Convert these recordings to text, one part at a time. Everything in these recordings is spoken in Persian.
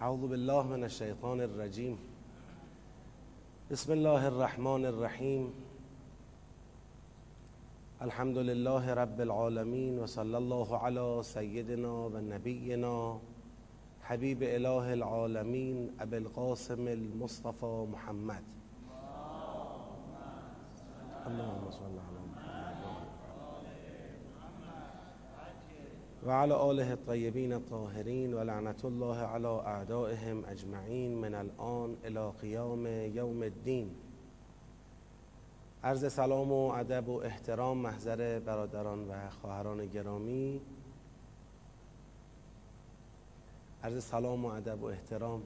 اعوذ بالله من الشیطان الرجیم. بسم الله الرحمن الرحیم. الحمد لله رب العالمین و صلی الله علی سیدنا و نبینا حبیب اله العالمین ابی القاسم المصطفى محمد. اللهم صل علی و علی آله الطیبین الطاهرین و لعنت الله علی اعدائهم اجمعین من الان الى قیام یوم الدین. عرض سلام و ادب و احترام محضر برادران و خواهران گرامی. عرض سلام و ادب و احترام.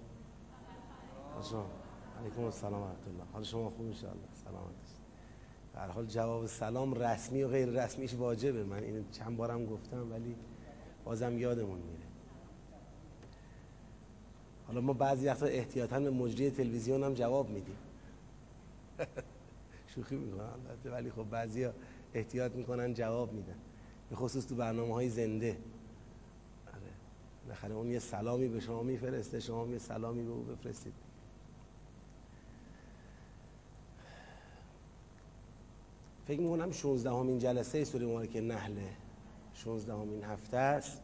علیکم السلام و رحمت الله حال شما خوب ان سلامت هر حال جواب سلام رسمی و غیر رسمیش واجبه. من این چند بارم گفتم ولی بازم یادمون میره. حالا ما بعضی وقتا احتیاطا به مجری تلویزیون هم جواب میدیم. شوخی البته ولی خب بعضی احتیاط می‌کنن جواب میدن. به خصوص تو برنامه های زنده. آره بالاخره اون یه سلامی به شما میفرسته شما یه سلامی به او بفرستید. فکر می‌کنم 16 همین جلسه سوره مبارکه نحله. 16 همین هفته است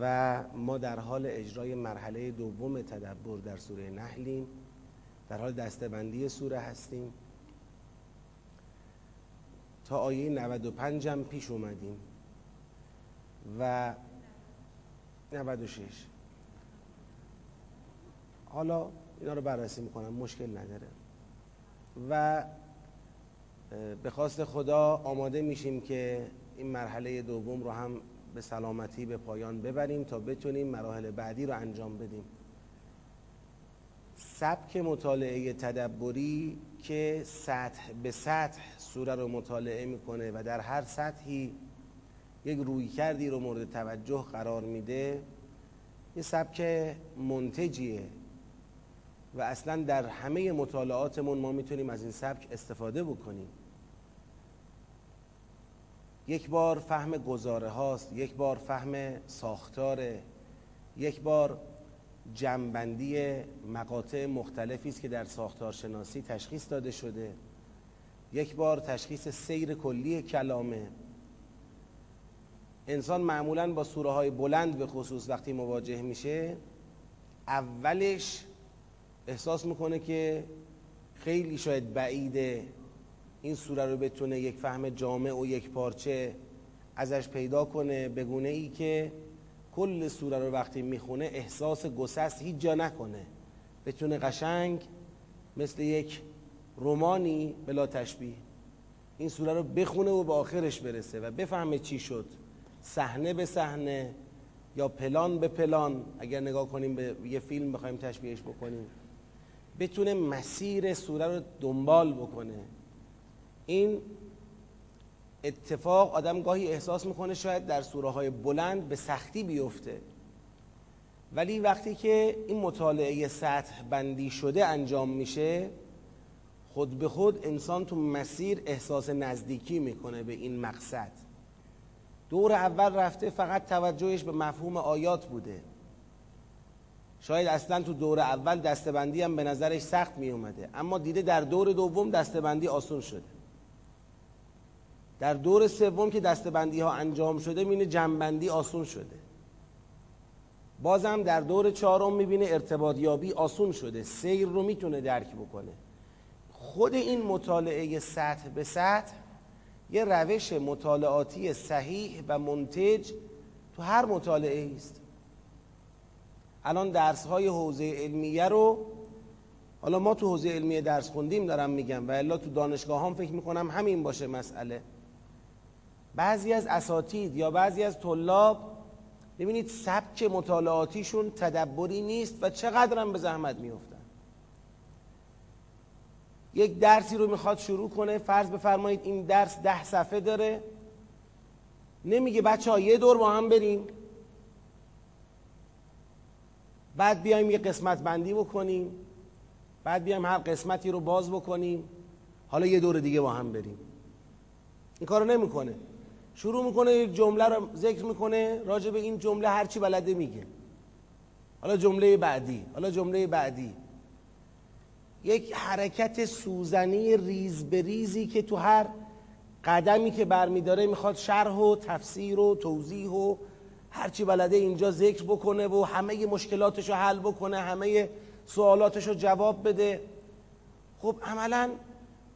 و ما در حال اجرای مرحله دوم تدبر در سوره نحلیم. در حال دستبندی سوره هستیم. تا آیه 95 هم پیش اومدیم و 96 حالا اینا رو بررسی می‌کنم مشکل نداره. و به خواست خدا آماده میشیم که این مرحله دوم رو هم به سلامتی به پایان ببریم تا بتونیم مراحل بعدی رو انجام بدیم. سبک مطالعه تدبری که سطح به سطح سوره رو مطالعه می‌کنه و در هر سطحی یک روی کردی رو مورد توجه قرار میده یه سبک منتجیه و اصلا در همه مطالعاتمون ما می‌تونیم از این سبک استفاده بکنیم. یک بار فهم گزاره هاست یک بار فهم ساختاره یک بار جمعبندی مقاطع مختلفی است که در ساختار شناسی تشخیص داده شده. یک بار تشخیص سیر کلی کلامه. انسان معمولا با سوره های بلند به خصوص وقتی مواجه میشه اولش احساس می‌کنه که خیلی شاید بعیده این سوره رو بتونه یک فهم جامع و یک پارچه ازش پیدا کنه بگونه ای که کل سوره رو وقتی می‌خونه احساس گسست هیچ جا نکنه. بتونه قشنگ مثل یک رومانی بلا تشبیه این سوره رو بخونه و به آخرش برسه و بفهمه چی شد. صحنه به صحنه یا پلان به پلان. اگر نگاه کنیم به یه فیلم بخوایم تشبیهش بکنیم. بتونه مسیر سوره رو دنبال بکنه. این اتفاق آدم گاهی احساس می‌کنه شاید در سوره های بلند به سختی بیفته. ولی وقتی که این مطالعه سطح بندی شده انجام میشه خود به خود انسان تو مسیر احساس نزدیکی می‌کنه به این مقصد. دور اول رفته فقط توجهش به مفهوم آیات بوده. شاید اصلا تو دور اول دستبندی هم به نظرش سخت می اومده اما دیده در دور دوم دستبندی آسون شده. در دور سوم که دستبندی ها انجام شده مینه جنبندی آسون شده. بازم در دور چهارم می‌بینه ارتباط یابی آسون شده. سیر رو می‌تونه درک بکنه. خود این مطالعه سطح به سطح یه روش مطالعاتی صحیح و منتج تو هر مطالعه است. الان درس های حوزه علمیه رو حالا ما تو حوزه علمیه درس خوندیم دارم میگم و الا تو دانشگاه هم فکر می‌کنم همین باشه مسئله. بعضی از اساتید یا بعضی از طلاب ببینید سبک مطالعاتیشون تدبری نیست و چقدرم به زحمت میفتن یک درسی رو می‌خواد شروع کنه فرض بفرمایید این درس ده صفحه داره. نمیگه بچه ها یه دور با هم بریم. بعد بیایم یه قسمت بندی بکنیم. بعد بیایم هر قسمتی رو باز بکنیم. حالا یه دور دیگه با هم بریم. این کارو نمی‌کنه. شروع می‌کنه یک جمله رو ذکر می‌کنه راجع به این جمله هرچی بلده میگه. حالا جمله بعدی حالا جمله بعدی. یک حرکت سوزنی ریز به ریزی که تو هر قدمی که برمیداره می‌خواد شرح و تفسیر و توضیح و هرچی بلده اینجا ذکر بکنه و همه مشکلاتش رو حل بکنه همه سوالاتش رو جواب بده. خب عملا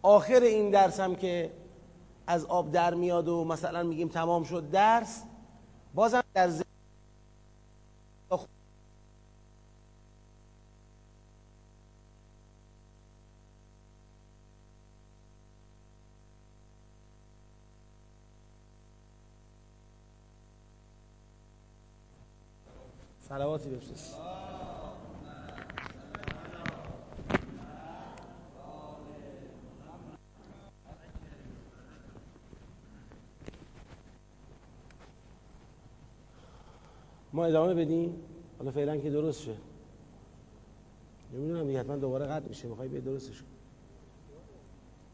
آخر این درس هم که از آب در میاد و مثلا میگیم تمام شد درس بازم در سلواتی بفرست. ما ادامه بدیم؟ حالا فعلا که درست شه. نمی‌دونم دیگه حتما دوباره قطع میشه. می‌خوای بیا درستش کن.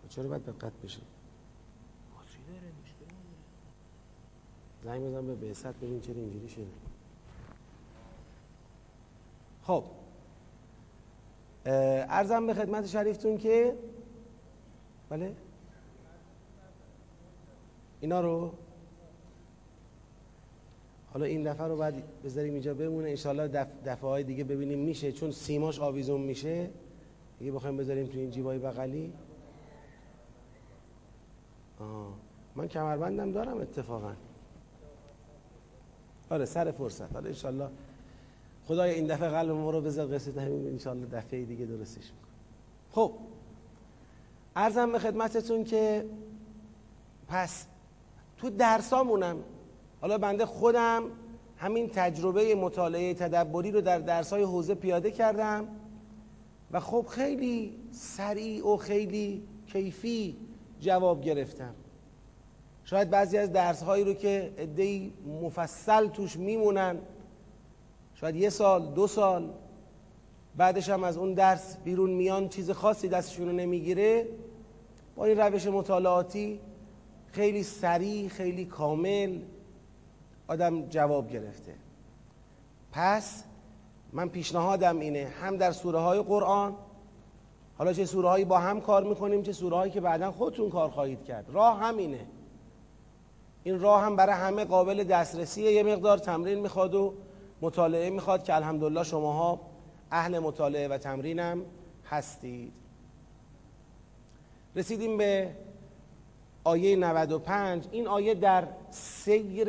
چرا باید قطع بشه؟ زنگ بزن به بعثت ببین چرا اینجوری شده خب. ارزم به خدمت شریفتون که بله؟ اینا رو حالا این دفعه رو باید بذاریم اینجا بمونه. انشالله دف... دفعه های دیگه ببینیم میشه چون سیماش آویزون میشه. دیگه بخوایم بذاریم تو این جیبای بغلی. آه. من کمربندم دارم اتفاقا. آره سر فرصت. حالا انشالله خدای این دفعه قلب ما رو بذار قصه همین انشالله دفعه دیگه درستش میکن خب. ارزم به خدمتتون که پس تو درسامونم حالا بنده خودم همین تجربه مطالعه تدبری رو در درسای حوزه پیاده کردم و خب خیلی سریع و خیلی کیفی جواب گرفتم. شاید بعضی از درسهایی رو که ادهی مفصل توش میمونن شاید یه سال دو سال بعدش هم از اون درس بیرون میان چیز خاصی دستشون رو نمی‌گیره. با این روش مطالعاتی خیلی سریع خیلی کامل آدم جواب گرفته. پس من پیشنهادم اینه هم در سوره های قرآن حالا چه سوره هایی با هم کار می‌کنیم چه سوره هایی که بعدا خودتون کار خواهید کرد. راه همینه. این راه هم برای همه قابل دسترسیه. یه مقدار تمرین می‌خواد و مطالعه می‌خواد که الحمدلله شماها اهل مطالعه و تمرینم هستید. رسیدیم به آیه 95 این آیه در سیر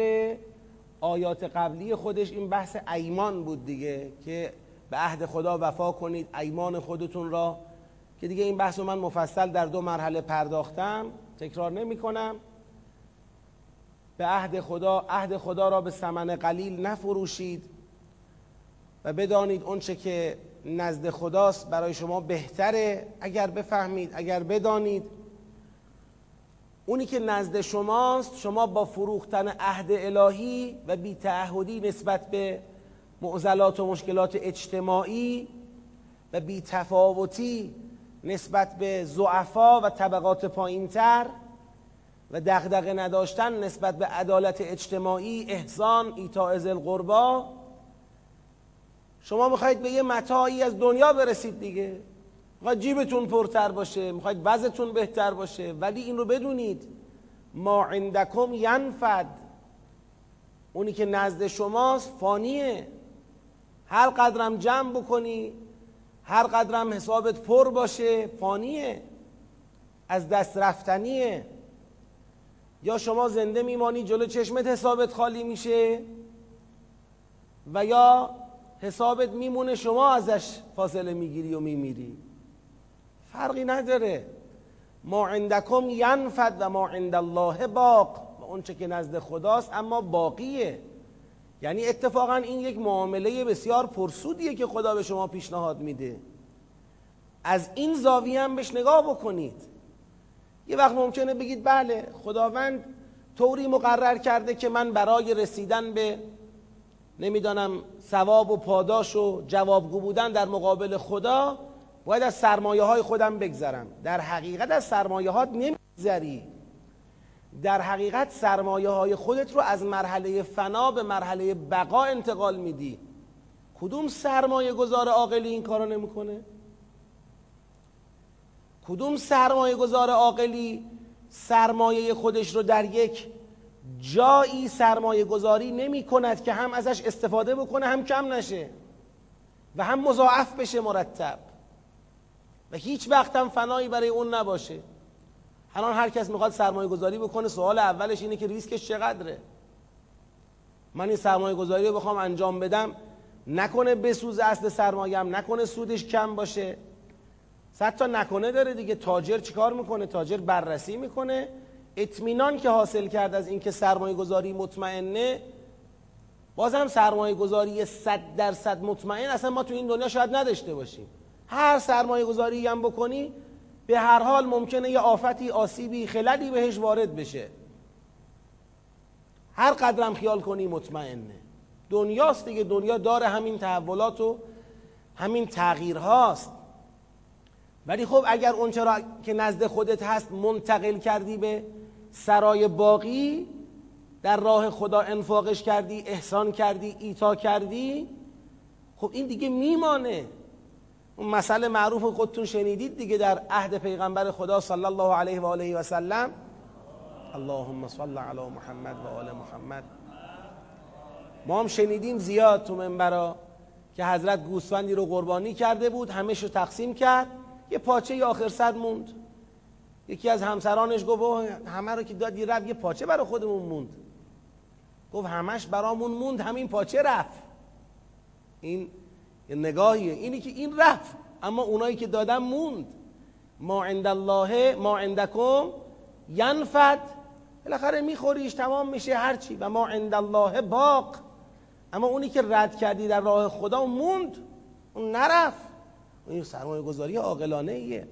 آیات قبلی خودش این بحث ایمان بود دیگه که به عهد خدا وفا کنید ایمان خودتون را. که دیگه این بحث رو من مفصل در دو مرحله پرداختم تکرار نمی کنم به عهد خدا عهد خدا را به ثمن قلیل نفروشید و بدانید اونچه که نزد خداست برای شما بهتره. اگر بفهمید اگر بدانید اونی که نزد شماست شما با فروختن عهد الهی و بی تعهدی نسبت به معضلات و مشکلات اجتماعی و بی تفاوتی نسبت به زعفا و طبقات پایینتر و دغدغه نداشتن نسبت به عدالت اجتماعی احسان ایتاء القربا شما می‌خواید به یه متاعی از دنیا برسید دیگه. می‌خواید جیبتون پرتر باشه می‌خواید وضعتون بهتر باشه ولی این رو بدونید. ما عندکم ینفد. اونی که نزد شماست فانیه. هر قدرم جمع بکنی هر قدرم حسابت پر باشه فانیه. از دست رفتنیه. یا شما زنده میمانی جلو چشمت حسابت خالی میشه و یا حسابت میمونه شما ازش فاصله می‌گیری و میمیری. فرقی نداره. ما عندکم ینفد و ما عند الله باق. و اونچه که نزد خداست اما باقیه. یعنی اتفاقا این یک معامله بسیار پرسودیه که خدا به شما پیشنهاد میده. از این زاویه هم بهش نگاه بکنید. یه وقت ممکنه بگید بله خداوند طوری مقرر کرده که من برای رسیدن به نمی‌دانم ثواب و پاداش و جوابگو بودن در مقابل خدا باید از سرمایه های خودم بگذرم. در حقیقت از سرمایه هات نمیگذری. در حقیقت سرمایه های خودت رو از مرحله فنا به مرحله بقا انتقال میدی. کدوم سرمایه گذار عاقلی این کارو نمی‌کنه؟ کدوم سرمایه گذار عاقلی سرمایه خودش رو در یک جایی سرمایه گذاری نمی کند که هم ازش استفاده بکنه هم کم نشه و هم مضاعف بشه مرتب؟ و هیچ وقت هم فنایی برای اون نباشه. الان هر کس می‌خواد سرمایه گذاری بکنه سوال اولش اینه که ریسکش چقدره؟ من این سرمایه گذاری رو بخوام انجام بدم نکنه بسوز اصل سرمایهم نکنه سودش کم باشه. صد تا نکنه داره دیگه. تاجر چیکار می‌کنه؟ تاجر بررسی می‌کنه. اطمینان که حاصل کرد از اینکه سرمایه گذاری مطمئنه بازم سرمایه گذاری صد درصد مطمئن. اصلا ما تو این دنیا شاید نداشته باشیم. هر سرمایه گذاری هم بکنی به هر حال ممکنه یه آفتی آسیبی خللی بهش وارد بشه. هر قدرم خیال کنی مطمئنه. دنیاست دیگه دنیا داره همین تحولات و همین تغییرهاست. ولی خب اگر اون چرا که نزد خودت هست منتقل کردی به سرای باقی در راه خدا انفاقش کردی احسان کردی ایتا کردی خب این دیگه میمانه. اون مسئله معروف خودتون شنیدید دیگه در عهد پیغمبر خدا صلی الله علیه و آله و سلم. اللهم صل علی محمد و آل محمد. ما هم شنیدیم زیاد تو منبرا که حضرت گوسفندی رو قربانی کرده بود همش رو تقسیم کرد. یه پاچه آخر صد موند. یکی از همسرانش گفت همه رو که داد یه رفت یه پاچه برای خودمون موند. گفت همش برامون موند همین پاچه رفت. این یه نگاهیه اینی که این رفت. اما اونایی که دادن موند. ما عند الله ما عندکم ینفد. بالاخره میخوریش تمام میشه هرچی. و ما عند الله باق. اما اونی که رد کردی در راه خدا موند اون نرفت. این سرمایه گذاری عاقلانه ایه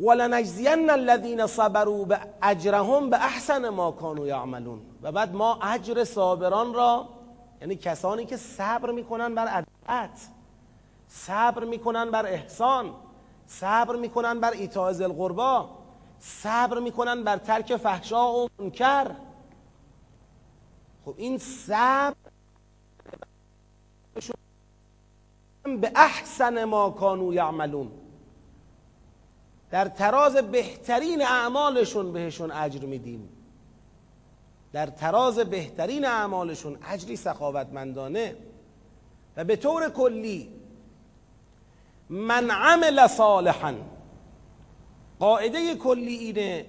ولنجزین الذین صبروا به اجرهم به احسن ما کانوا یعملون. و بعد ما اجر صابران را یعنی کسانی که صبر می‌کنن بر عدت صبر می‌کنن بر احسان صبر می‌کنن بر ایتاء القربا صبر می‌کنن بر ترک فحشا و منکر. خب این صبر به احسن ما کانوا یعملون. در تراز بهترین اعمالشون بهشون اجر میدیم. در تراز بهترین اعمالشون اجری سخاوتمندانه. و به طور کلی من عمل صالحا قاعده کلی اینه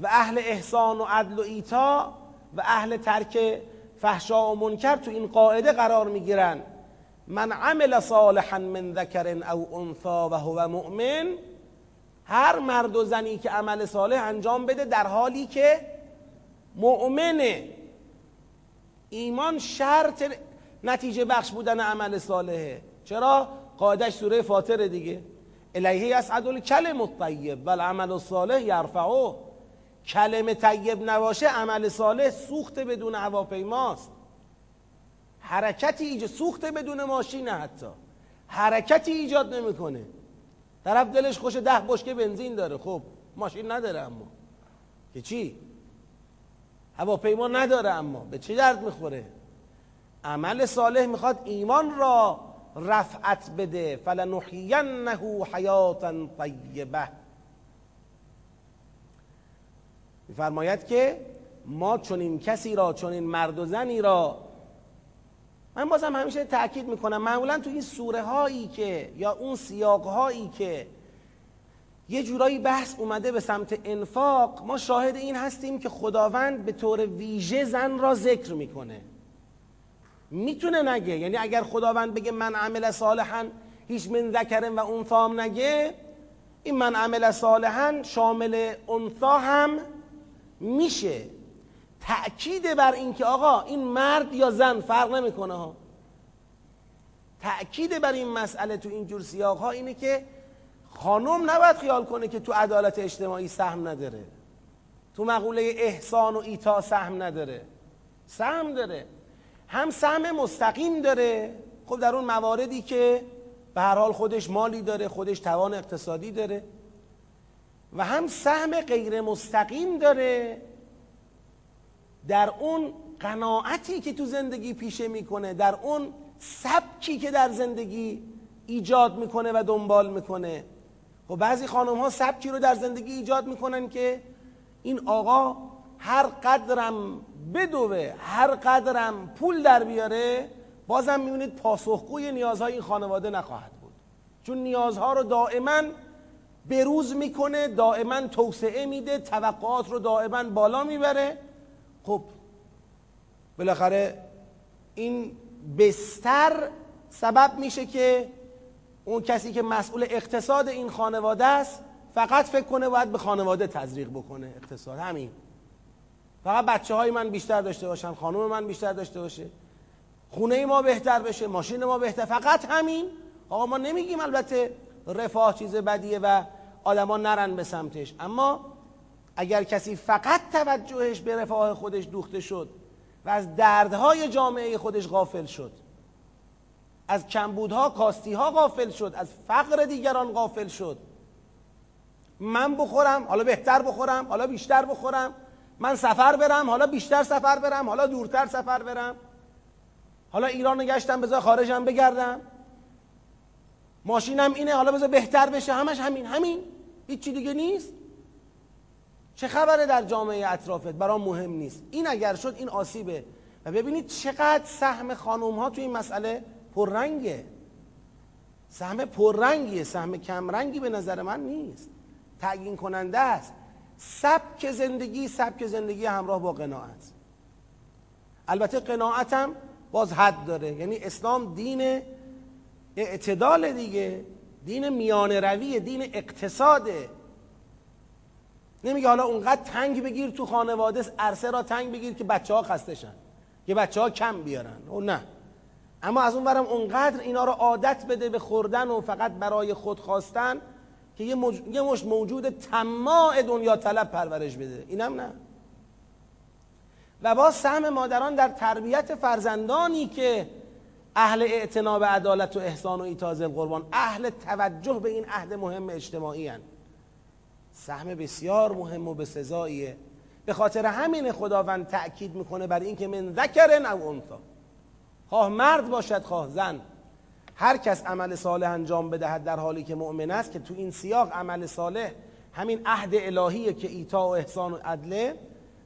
و اهل احسان و عدل و ایتا و اهل ترک فحشا و منکر تو این قاعده قرار می‌گیرن. من عمل صالحا من ذکر او انثا و هو مؤمن هر مرد و زنی که عمل صالح انجام بده در حالی که مؤمنه. ایمان شرط نتیجه بخش بودن عمل صالحه. چرا؟ قاعدش سوره فاطر دیگه. الیه یسعد الکلم الطیب و العمل الصالح یرفعه. کلمه طیب نباشه عمل صالح سوخت بدون هواپیماست. حرکتی ایجاد سوخت بدون ماشین حتی. حرکتی ایجاد نمی‌کنه. طرف دلش خوش ده بشکه بنزین داره. خب ماشین نداره اما. که چی؟ هواپیما نداره اما. به چه درد می‌خوره؟ عمل صالح می‌خواد ایمان را رفعت بده. فلنحینه حیاتا طیبه. میفرماید که ما چنین کسی را چنین مرد و زنی را من بازم همیشه تاکید می‌کنم معمولا تو این سوره هایی که یا اون سیاق هایی که یه جورایی بحث اومده به سمت انفاق. ما شاهد این هستیم که خداوند به طور ویژه زن را ذکر می‌کنه. می‌تونه نگه. یعنی اگر خداوند بگه من عمل صالحا هیچ من ذکرم و انثام نگه این من عمل صالحا شامل انثا هم میشه. تأکید بر اینکه آقا این مرد یا زن فرق نمی‌کنه ها. تأکید بر این مسئله تو این جور سیاق ها اینه که خانم نباید خیال کنه که تو عدالت اجتماعی سهم نداره. تو مقوله احسان و ایتا سهم نداره. سهم داره. هم سهم مستقیم داره. خب در اون مواردی که به هر حال خودش مالی داره خودش توان اقتصادی داره. و هم سهم غیر مستقیم داره. در اون قناعتی که تو زندگی پیشه می‌کنه در اون سبکی که در زندگی ایجاد می‌کنه و دنبال می‌کنه. خب بعضی خانم ها سبکی رو در زندگی ایجاد می‌کنن که این آقا هر قدرم بدوه هر قدرم پول در بیاره بازم می‌بینید پاسخگوی نیازهای این خانواده نخواهد بود. چون نیازها رو دائما بروز می‌کنه دائما توسعه میده توقعات رو دائما بالا می‌بره. خب بالاخره این بستر سبب میشه که اون کسی که مسئول اقتصاد این خانواده است فقط فکر کنه باید به خانواده تزریق بکنه اقتصاد. همین. فقط بچه های من بیشتر داشته باشن خانم من بیشتر داشته باشه. خونه ما بهتر بشه ماشین ما بهتر. فقط همین. آقا ما نمیگیم البته رفاه چیز بدیه و آدما نرن به سمتش. اما اگر کسی فقط توجهش به رفاه خودش دوخته شد و از دردهای جامعه خودش غافل شد از کمبودها کاستیها غافل شد از فقر دیگران غافل شد. من بخورم حالا بهتر بخورم حالا بیشتر بخورم. من سفر برم حالا بیشتر سفر برم حالا دورتر سفر برم. حالا ایران گشتم بذار خارجم بگردم. ماشینم اینه حالا بذار بهتر بشه. همش همین همین. هیچی دیگه نیست. چه خبره در جامعه اطرافت؟ برام مهم نیست. این اگر شد این آسیبه. و ببینید چقدر سهم خانوم ها تو این مسئله پررنگه. سهم پررنگیه سهم کمرنگی به نظر من نیست. تعیین کننده است. سبک زندگی سبک زندگی همراه با قناعت. البته قناعتم باز حد داره. یعنی اسلام دین اعتدال دیگه دین میان روی دین اقتصاده. نمیگه حالا اونقدر تنگ بگیر تو خانواده عرصه را تنگ بگیر که بچه ها خسته شن که بچه ها کم بیارن. او نه. اما از اون برم اونقدر اینا رو عادت بده به خوردن و فقط برای خود خواستن که یه, مش موجود تماع دنیا طلب پرورش بده. اینم نه. و با سهم مادران در تربیت فرزندانی که اهل اعتناب عدالت و احسان و ایتاز القربان اهل توجه به این عهد مهم اجتماعی هن. سهم بسیار مهم و به سزاییه به خاطر همین خداوند تأکید می‌کنه بر اینکه من ذکرن او انثا خواه مرد باشد خواه زن. هر کس عمل صالح انجام بدهد در حالی که مؤمن است که تو این سیاق عمل صالح همین عهد الهیه که ایتا و احسان و عدله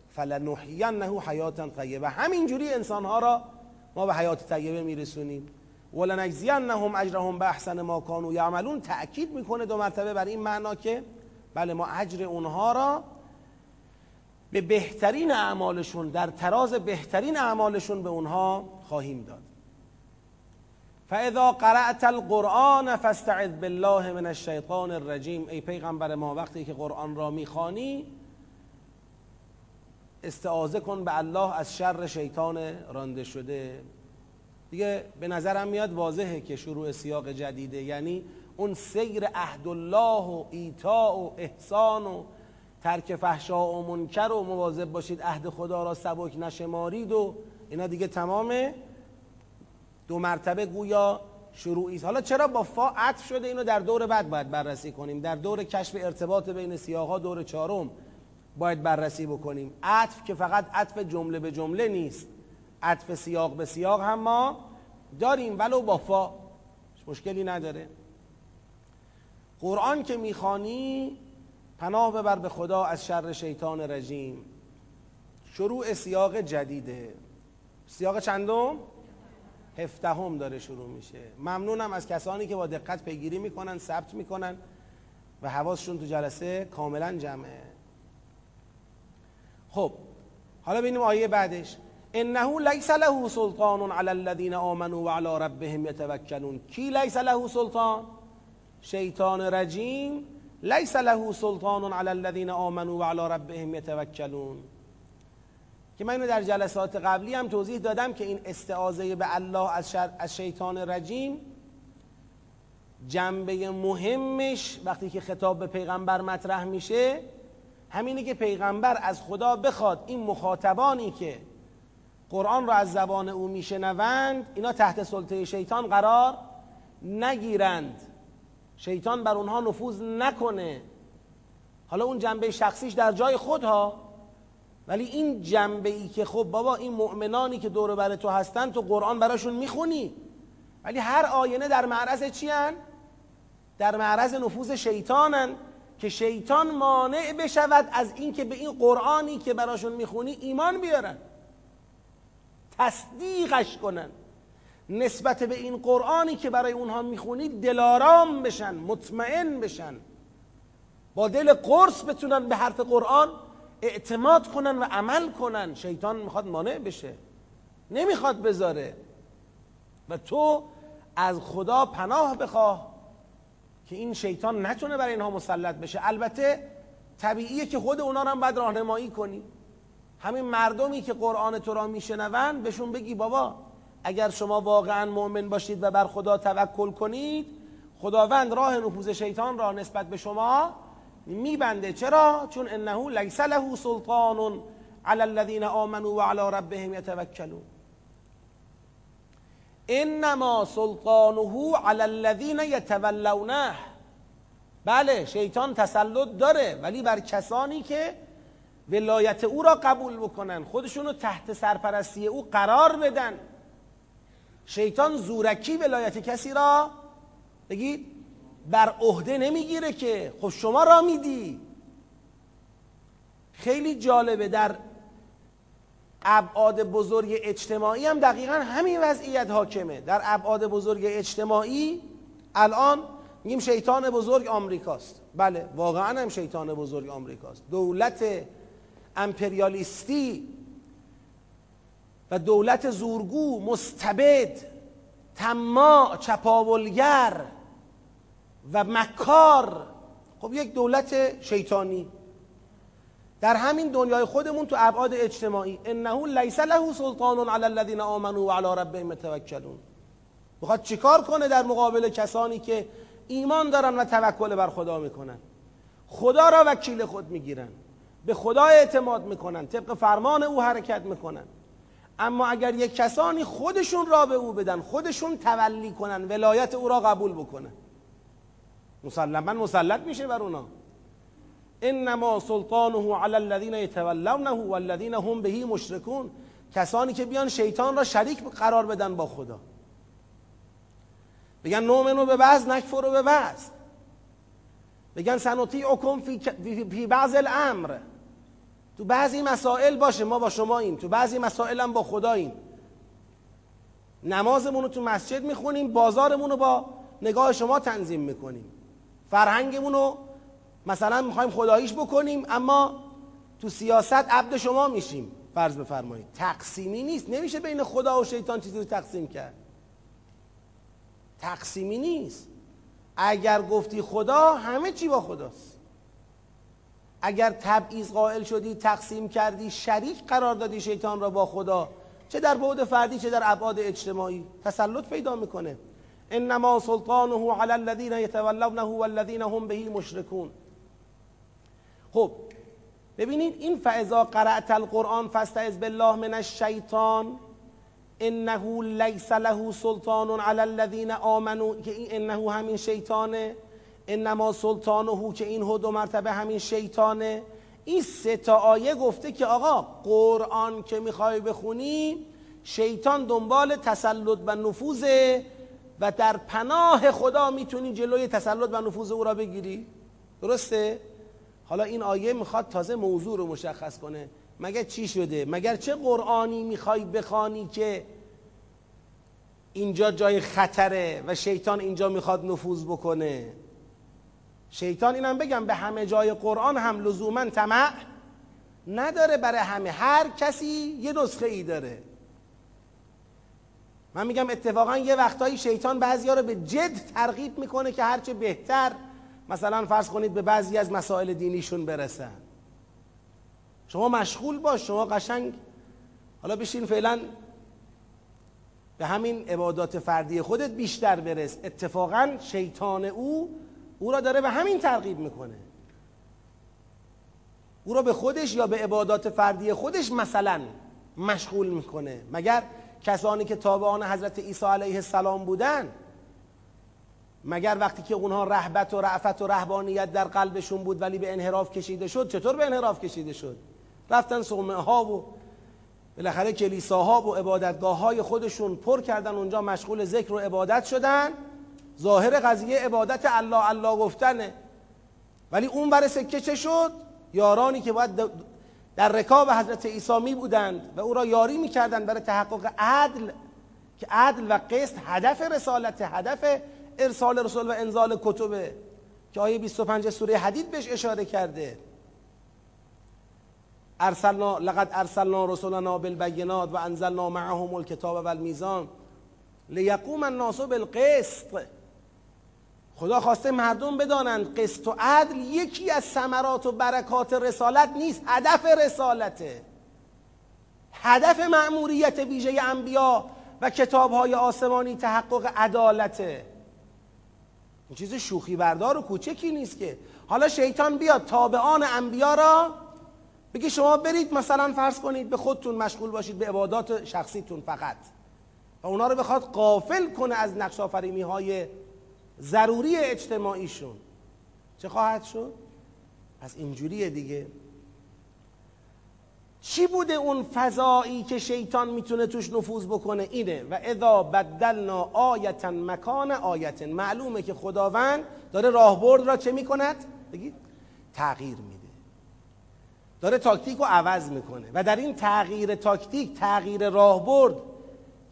فلنحینه حیاتا طیبه. همینجوری انسانها را ما به حیات طیبه میرسونیم. ولنجزینهم اجرهم به احسن ما کانوا یعملون. تأکید می‌کنه دو مرتبه بر این معنا که بله ما اجر اونها را به بهترین اعمالشون در تراز بهترین اعمالشون به اونها خواهیم داد. فاذا قرأت القرآن فاستعذ بالله من الشیطان الرجیم ای پیغمبر ما وقتی که قرآن را می‌خوانی استعاذه کن به الله از شر شیطان رانده شده. دیگه به نظرم میاد واضحه که شروع سیاق جدیده. یعنی اون سیر عهد الله و ایتا و احسان و ترک فحشا و منکر و مواظب باشید عهد خدا را سبک نشمارید و اینا دیگه تمامه. دو مرتبه گویا شروعی حالا چرا با فا عطف شده اینو در دور بعد باید بررسی کنیم؟ در دور کشف ارتباط بین سیاقها دور چهارم باید بررسی بکنیم. عطف که فقط عطف جمله به جمله نیست. عطف سیاق به سیاق هم ما داریم ولو با فا. مشکلی نداره. قرآن که می‌خوانی پناه ببر به خدا از شر شیطان رجیم. شروع سیاق جدیده. سیاق چندم؟ هفدهم داره شروع میشه. ممنونم از کسانی که با دقت پیگیری می‌کنن ثبت می‌کنن و حواسشون تو جلسه کاملا جمعه. خب حالا ببینیم آیه بعدش. انه لیس له سلطان علی الذین آمنوا وعلى ربهم یتوکلون. کی لیس له سلطان؟ شیطان رجیم. لیس له سلطان علی الذین آمنوا وعلى ربهم یتوکلون. که من در جلسات قبلی هم توضیح دادم که این استعاذه به الله از, از شیطان رجیم جنبه مهمش وقتی که خطاب به پیغمبر مطرح میشه همینه که پیغمبر از خدا بخواد. این مخاطبانی که قرآن را از زبان او میشنوند اینا تحت سلطه شیطان قرار نگیرند. شیطان بر اونها نفوذ نکنه. حالا اون جنبه شخصیش در جای خودها. ولی این جنبه ای که خب بابا این مؤمنانی که دور بر تو هستن تو قرآن براشون می‌خونی. ولی هر آینه در معرض چی هن؟ در معرض نفوذ شیطانن که شیطان مانع بشود از اینکه به این قرآنی که براشون می‌خونی ایمان بیارن. تصدیقش کنن. نسبت به این قرآنی که برای اونها می‌خونی دلارام بشن مطمئن بشن. با دل قرص بتونن به حرف قرآن اعتماد کنن و عمل کنن. شیطان می‌خواد مانع بشه. نمی‌خواد بذاره. و تو از خدا پناه بخواه که این شیطان نتونه برای اینها مسلط بشه. البته طبیعیه که خود اونا رو هم باید راهنمایی کنی. همین مردمی که قرآن تو را میشنون بهشون بگی بابا اگر شما واقعا مؤمن باشید و بر خدا توکل کنید خداوند راه نفوذ شیطان را نسبت به شما میبنده. چرا؟ چون انه لیس له سلطان علی الذین آمنوا و علی ربهم یتوکلون. انما سلطانه علی الذین یتولونه. بله شیطان تسلط داره ولی بر کسانی که ولایت او را قبول بکنن خودشون رو تحت سرپرستی او قرار بدن. شیطان زورکی ولایت کسی را؟ بگید. بر عهده نمی‌گیره که خب شما را میدی. خیلی جالبه در ابعاد بزرگ اجتماعی هم دقیقا همین وضعیت حاکمه. در ابعاد بزرگ اجتماعی الان میگیم شیطان بزرگ آمریکاست. بله واقعا هم شیطان بزرگ آمریکاست. دولت امپریالیستی و دولت زورگو مستبد تما چپاولگر و مکار. خب یک دولت شیطانی. در همین دنیای خودمون تو ابعاد اجتماعی. انه لیس له سلطان علی الذین آمنوا و علی ربهم یتوکلون. می‌خواد چیکار کنه در مقابل کسانی که ایمان دارن و توکل بر خدا می‌کنن؟ خدا را وکیل خود می‌گیرن. به خدا اعتماد می‌کنن. طبق فرمان او حرکت می‌کنن. اما اگر یک کسانی خودشون را به او بدن خودشون تولی کنن ولایت او را قبول بکنن. مسلما مسلط میشه بر اونا. انما سلطانه علی الذین یتولونه والذین هم بهی مشرکون. کسانی که بیان شیطان را شریک قرار بدن با خدا. بگن نومنو به بعض نکفر رو به بعض. بگن سنوتی اکم فی, بعض الامر. تو بعضی مسائل باشه ما با شما این تو بعضی مسائل هم با خداییم نمازمون رو تو مسجد می‌خونیم بازارمون رو با نگاه شما تنظیم می‌کنیم. فرهنگمون رو مثلا می‌خوایم خداییش بکنیم اما تو سیاست عبد شما میشیم. فرض بفرمایید. تقسیمی نیست. نمیشه بین خدا و شیطان چیزی رو تقسیم کرد. تقسیمی نیست. اگر گفتی خدا همه چی با خداست. اگر تبعیض قائل شدی تقسیم کردی شریک قرار دادی شیطان را با خدا چه در بعد فردی چه در ابعاد اجتماعی تسلط پیدا می‌کنه. انما سلطانه علی الذین یتولونه والذین هم بهی مشرکون خب ببینید این فاذا قرأت القرآن فاستعذ بالله من الشیطان انه لیس له سلطان علی الذین آمنوا که این انه همین شیطانه انما سلطانه که این دو مرتبه همین شیطانه. این سه تا آیه گفته که آقا قرآن که می‌خوای بخونی شیطان دنبال تسلط و نفوذه. و در پناه خدا می‌تونی جلوی تسلط و نفوذ او را بگیری. درسته؟ حالا این آیه می‌خواد تازه موضوع رو مشخص کنه. مگر چی شده؟ مگر چه قرآنی می‌خوای بخوانی که اینجا جای خطره و شیطان اینجا می‌خواد نفوذ بکنه؟ شیطان اینم بگم به همه جای قرآن هم لزوما طمع نداره برای همه. هر کسی یه نسخه ای داره. من میگم اتفاقا یه وقتایی شیطان بعضیا رو به جد ترغیب می‌کنه که هرچه بهتر مثلا فرض کنید به بعضی از مسائل دینیشون برسن. شما مشغول باش شما قشنگ. حالا بشین فعلا به همین عبادات فردی خودت بیشتر برس. اتفاقا شیطان او او را داره به همین ترغیب می‌کنه. او را به خودش یا به عبادات فردی خودش مثلا مشغول می‌کنه. مگر کسانی که تابعان حضرت عیسی علیه السلام بودن مگر وقتی که اونها رهبت و رعفت و رهبانیت در قلبشون بود ولی به انحراف کشیده شد؟ چطور به انحراف کشیده شد؟ رفتن صومعه ها و بالاخره کلیساها و عبادتگاه های خودشون پر کردن اونجا مشغول ذکر و عبادت شدن. ظاهر قضیه عبادت الله الله گفتنه. ولی اون بر سکه چه شد؟ یارانی که باید در رکاب حضرت عیسی می بودند و او را یاری می‌کردند برای تحقق عدل که عدل و قسط هدف رسالت هدف ارسال رسول و انزال کتبه که آیه 25 سوره حدید بهش اشاره کرده. ارسلنا لقد ارسلنا رسولنا بالبینات و انزلنا معهم الکتاب و المیزان لیقوم الناس بالقسط. خدا خواسته مردم بدانند قسط و عدل یکی از ثمرات و برکات رسالت نیست هدف رسالته. هدف مأموریت ویژه انبیا و کتابهای آسمانی تحقق عدالته. این چیز شوخی بردار و کوچکی نیست که. حالا شیطان بیاد تابعان انبیا را بگه شما برید مثلا فرض کنید به خودتون مشغول باشید به عبادات شخصیتون فقط. و اونا رو بخواد قافل کنه از نقش های ضروری اجتماعیشون. چه خواهد شد؟ پس اینجوریه دیگه. چی بوده اون فضایی که شیطان می‌تونه توش نفوذ بکنه؟ اینه. و اذا بدلنا آیتا مکان آیت معلومه که خداوند داره راهبرد را چه می‌کند؟ بگید. تغییر میده. داره تاکتیک رو عوض می‌کنه. و در این تغییر تاکتیک تغییر راهبرد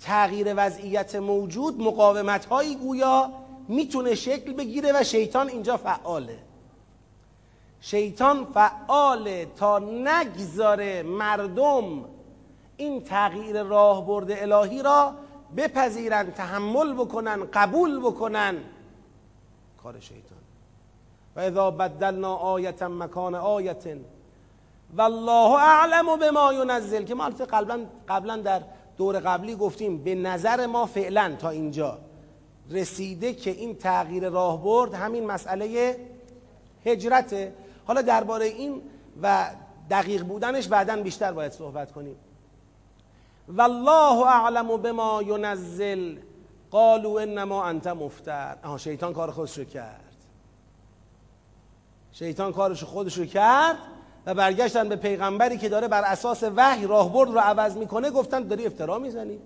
تغییر وضعیت موجود مقاومت هایی گویا می‌تونه شکل بگیره و شیطان اینجا فعاله. شیطان فعاله تا نگذاره مردم این تغییر راهبرد الهی را بپذیرن تحمل بکنن قبول بکنن. کار شیطان. و اذا بدلنا آیتا مکان آیت والله اعلم بما ینزل که ما قبلا قبلا در دور قبلی گفتیم به نظر ما فعلا تا اینجا. رسیده که این تغییر راهبرد همین مسئله هجرته. حالا درباره این و دقیق بودنش بعدا بیشتر باید صحبت کنیم. والله اعلم بما ینزل. قالوا انما انت مفتر. آها شیطان کار خودش رو کرد. شیطان کارش خودش رو کرد و برگشتن به پیغمبری که داره بر اساس وحی راهبرد رو عوض می‌کنه گفتن داری افترا می‌زنی.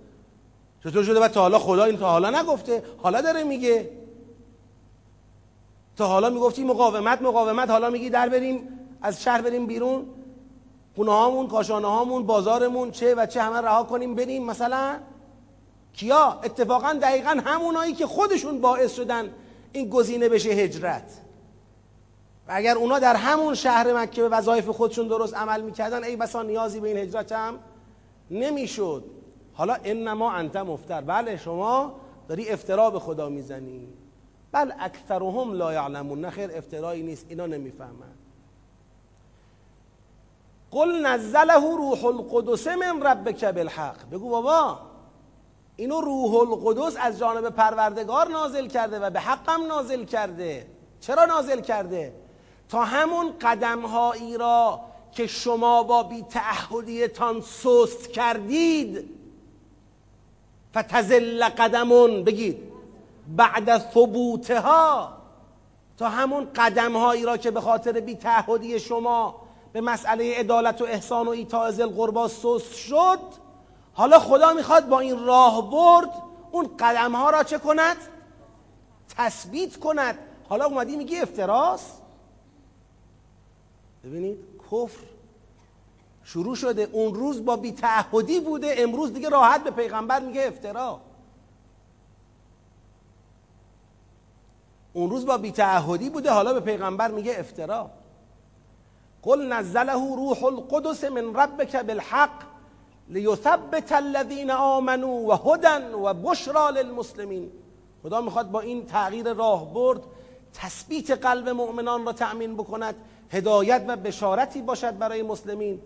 چطور شده و تا حالا خدا این تا حالا نگفته؟ حالا داره میگه. تا حالا می‌گفتی مقاومت مقاومت. حالا میگی در بریم از شهر بریم بیرون. خونه هامون کاشانه هامون بازارمون چه و چه همه رها کنیم بریم. مثلا کیا؟ اتفاقا دقیقا همونایی که خودشون باعث شدن این گزینه بشه هجرت. و اگر اونا در همون شهر مکه به وظایف خودشون درست عمل می‌کردن ای بسا نیازی به این هجرت هم نمی‌شد. حالا انما انت مفتر. بله شما داری افترا به خدا می‌زنی. بل اکثرهم لا یعلمون. نه خیر افترایی نیست. اینا نمی‌فهمن. قل نزله روح القدس من ربک بالحق. بگو بابا اینو روح القدس از جانب پروردگار نازل کرده و به حقم نازل کرده. چرا نازل کرده؟ تا همون قدم هایی را که شما با بی تعهدیتان سست کردید فتزل قدمون. بگید. بعد ثبوتها تا همون قدم هایی را که به خاطر بی تعهدی شما به مسئله عدالت و احسان و ایتاء ذل قربا سست شد حالا خدا می‌خواد با این راه برد اون قدم ها را چه کند؟ تثبیت کند. حالا اومدی میگی افتراست ببینید کفر شروع شده. اون روز با بی تعهدی بوده. امروز دیگه راحت به پیغمبر میگه افترا. اون روز با بیتعهدی بوده. حالا به پیغمبر میگه افترا. قل نزله روح القدس من ربک بالحق لیثبت الذین آمنوا و هدن و بشرا للمسلمین. خدا می‌خواد با این تغییر راه برد تثبیت قلب مؤمنان را تأمین بکند هدایت و بشارتی باشد برای مسلمین.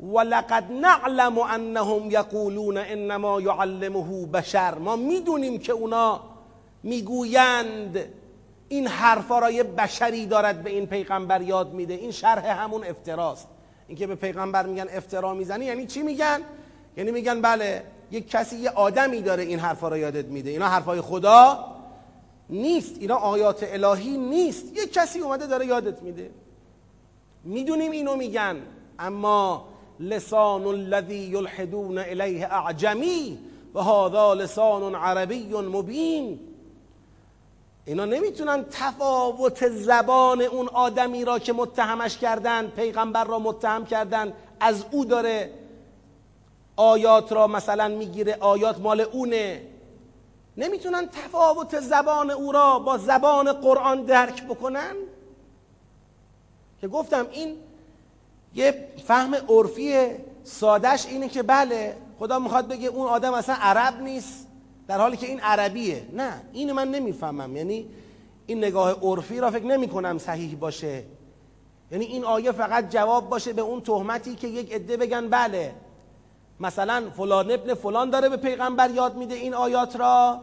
ولقد نعلم انهم یقولون انما یعلمه بشر. ما می‌دونیم که اونا می‌گویند این حرفا را یه بشری دارد به این پیغمبر یاد میده. این شرح همون افتراست. اینکه به پیغمبر میگن افترا می‌زنی یعنی چی میگن؟ یعنی میگن بله یک کسی یه آدمی داره این حرفا را یادت میده. اینا حرفای خدا نیست اینا آیات الهی نیست. یک کسی اومده داره یادت میده. می‌دونیم اینو میگن اما لسان الذی یلحدون الیه اعجمی و لسان عربی مبین. اینا نمی‌تونن تفاوت زبان اون آدمی را که متهمش کردن پیغمبر را متهم کردن از او داره آیات را مثلا می‌گیره آیات مال اونه. نمی‌تونن تفاوت زبان او را با زبان قرآن درک بکنن؟ که گفتم این یه فهم عرفی سادش اینه که بله خدا می‌خواد بگه اون آدم اصلا عرب نیست در حالی که این عربیه. نه اینو من نمی‌فهمم. یعنی این نگاه عرفی را فکر نمی کنم صحیح باشه. یعنی این آیه فقط جواب باشه به اون تهمتی که یک عده بگن بله مثلا فلان ابن فلان داره به پیغمبر یاد میده این آیات را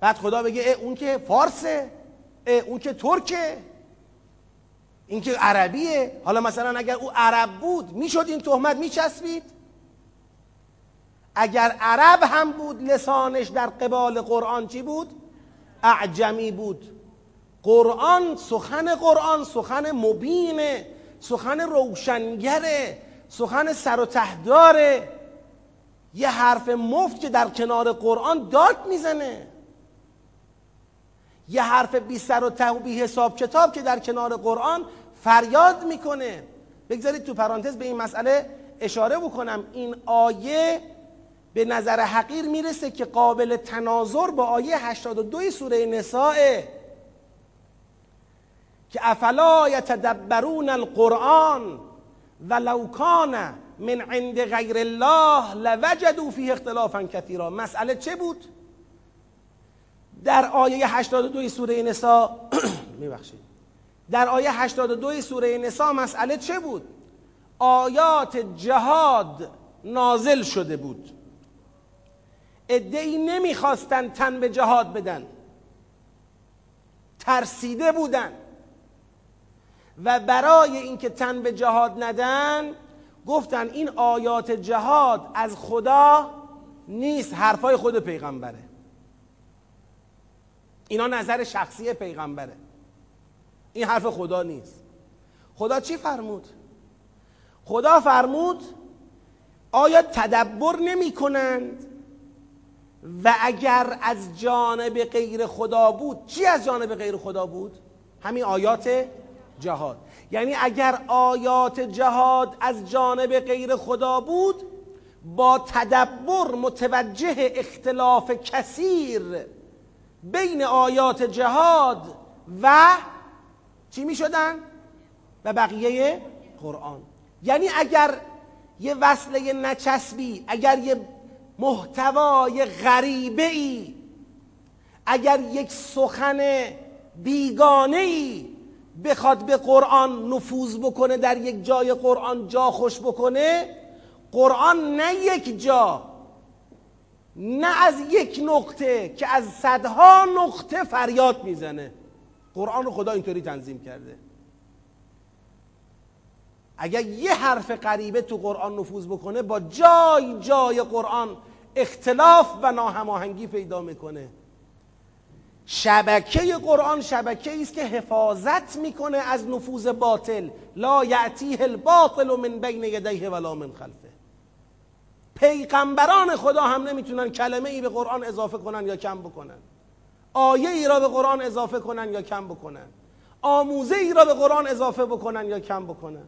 بعد خدا بگه اه اون که فارسه اه اون که ترکه. این که عربیه. حالا مثلا اگر او عرب بود می‌شد این تهمت میچسبید؟ اگر عرب هم بود لسانش در قبال قرآن چی بود؟ اعجمی بود. قرآن سخن قرآن سخن مبینه سخن روشنگره سخن سر و تهداره یه حرف مفت که در کنار قرآن داد می‌زنه. یه حرف بی سر و ته و بی حساب کتاب که در کنار قرآن فریاد می‌کنه. بگذارید تو پرانتز به این مسئله اشاره بکنم. این آیه به نظر حقیر می‌رسه که قابل تناظر با آیه 82 سوره نساء که افلا یتدبرون القرآن ولو کان من عند غیر الله لوجدوا فیه اختلافا کثیرا. مسئله چه بود؟ در آیه 82 سوره نساء میبخشید. در آیه 82 سوره نساء مسئله چه بود؟ آیات جهاد نازل شده بود. ادعی نمی‌خواستن تن به جهاد بدن. ترسیده بودن. و برای اینکه تن به جهاد ندن گفتن این آیات جهاد از خدا نیست حرفای خود پیغمبره. اینا نظر شخصی پیغمبره. این حرف خدا نیست. خدا چی فرمود؟ خدا فرمود آیا تدبر نمی کنند و اگر از جانب غیر خدا بود چی از جانب غیر خدا بود؟ همین آیات جهاد. یعنی اگر آیات جهاد از جانب غیر خدا بود با تدبر متوجه اختلاف کثیر بین آیات جهاد و چی می شدن؟ و بقیه قرآن یعنی اگر یه وصله نچسبی اگر یه محتوای غریبه ای اگر یک سخن بیگانه ای بخواد به قرآن نفوذ بکنه در یک جای قرآن جا خوش بکنه قرآن نه یک جا نه از یک نقطه که از صدها نقطه فریاد می‌زنه. قرآن رو خدا اینطوری تنظیم کرده. اگر یه حرف غریبه تو قرآن نفوذ بکنه با جای جای قرآن اختلاف و ناهماهنگی پیدا می‌کنه. شبکه قرآن شبکه است که حفاظت می‌کنه از نفوذ باطل. لا یعتیه الباطل من بین یدیه ولا من خلفه. پیغمبران خدا هم نمی‌تونن کلمه ای به قرآن اضافه کنن یا کم بکنن. آیه ای را به قرآن اضافه کنن یا کم بکنن. آموزه ای را به قرآن اضافه بکنن یا کم بکنن.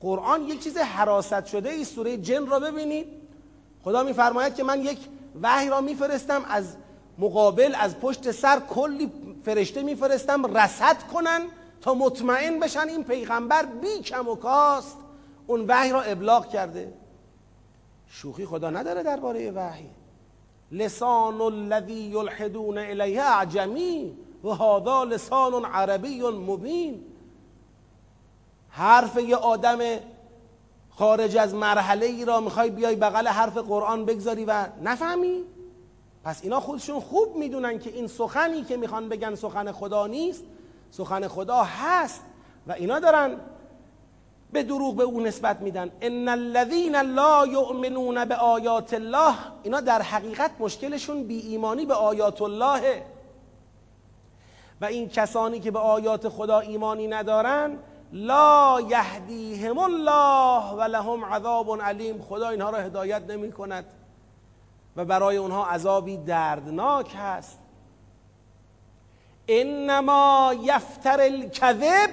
قرآن یک چیز حراست شده ای سوره جن را ببینید. خدا میفرماید که من یک وحی را میفرستم از مقابل از پشت سر کلی فرشته میفرستم رسد کنن تا مطمئن بشن این پیغمبر بی کم و کاست. اون وحی را ابلاغ کرده. شوخی خدا نداره درباره وحی. لسان الذی یلحدون الیه اعجمی و هذا لسان عربی مبین. حرف یه آدم خارج از مرحله ای را می‌خوای بیای بغل حرف قرآن بگذاری و نفهمی؟ پس اینا خودشون خوب می‌دونن که این سخنی که می‌خوان بگن سخن خدا نیست. سخن خدا هست و اینا دارن به دروغ به او نسبت میدن. ان الذين لا یؤمنون به آیات الله اینا در حقیقت مشکلشون بی ایمانی به آیات الله. و این کسانی که به آیات خدا ایمانی ندارن لا یهدیهم الله و لهم عذاب علیم. خدا اینها را هدایت نمی کند و برای اونها عذابی دردناک هست. انما یفتر الکذب.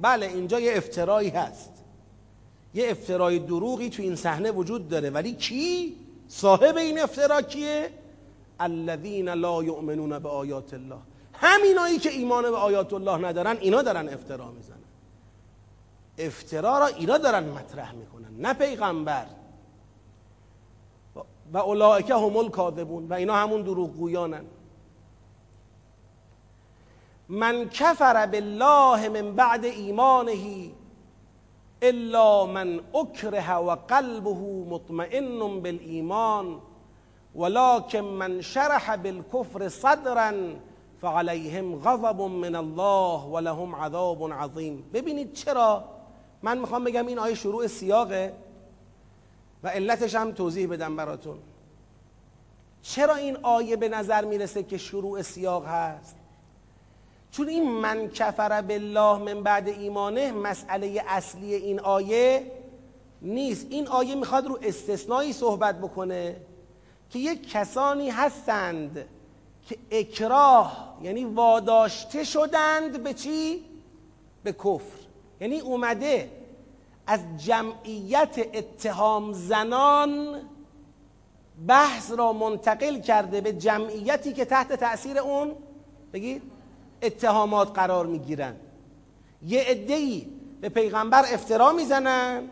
بله اینجا یه افترایی هست. یه افترای دروغی تو این صحنه وجود داره. ولی کی؟ صاحب این افترا کیه؟ الذین لا یؤمنون به الله. همینایی که ایمان به آیات الله ندارن اینا دارن افترا می‌زنن. افترا را اینا دارن مطرح می‌کنن نه پیغمبر. و اولئک هم الکاذبون و اینا همون دروغگویانن. من کفر بالله من بعد ایمانه الا من اکره و قلبه مطمئن بالایمان ولكن من شرح بالكفر صدرا فعليهم غضب من الله ولهم عذاب عظیم ببینید چرا؟ من می‌خوام بگم این آیه شروع سیاقه و علتش هم توضیح بدم براتون. چرا این آیه به نظر می‌رسه که شروع سیاق هست؟ چون این من کفر بالله من بعد ایمانه مسئله اصلی این آیه نیست. این آیه می‌خواد رو استثنایی صحبت بکنه که یک کسانی هستند که اکراه یعنی واداشته شدند به چی؟ به کفر. یعنی اومده از جمعیت اتهام زنان بحث را منتقل کرده به جمعیتی که تحت تأثیر اون. بگید. اتهامات قرار می‌گیرن. یه عده‌ای به پیغمبر افترا می‌زنن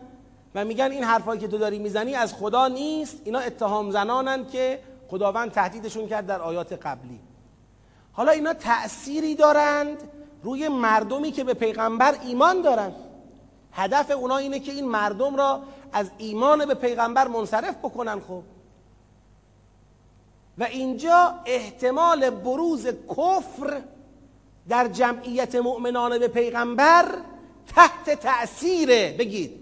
و میگن این حرفایی که تو داری می‌زنی از خدا نیست. اینا اتهام زنانن که خداوند تهدیدشون کرد در آیات قبلی. حالا اینا تأثیری دارند روی مردمی که به پیغمبر ایمان دارن. هدف اونا اینه که این مردم را از ایمان به پیغمبر منصرف بکنن خب. و اینجا احتمال بروز کفر در جمعیت مؤمنان به پیغمبر تحت تأثیر بگید.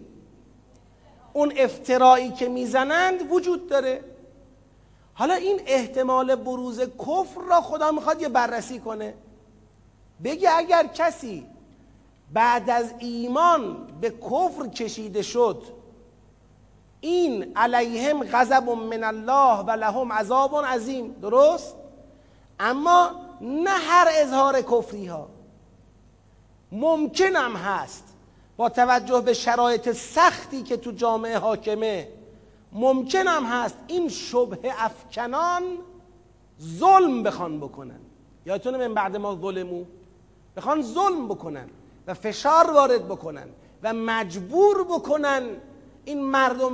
اون افترایی که می‌زنند وجود داره. حالا این احتمال بروز کفر را خدا می‌خواد یه بررسی کنه. بگه اگر کسی بعد از ایمان به کفر کشیده شد این علیهم غضب من الله و لهم عذاب عظیم. درست؟ اما نه هر اظهار کفری ها ممکنم هست با توجه به شرایط سختی که تو جامعه حاکمه ممکنم هست این شبه افکنان ظلم بخوان بکنن. یادتونه من بعد ما ظلمو؟ بخوان ظلم بکنن و فشار وارد بکنن و مجبور بکنن این مردم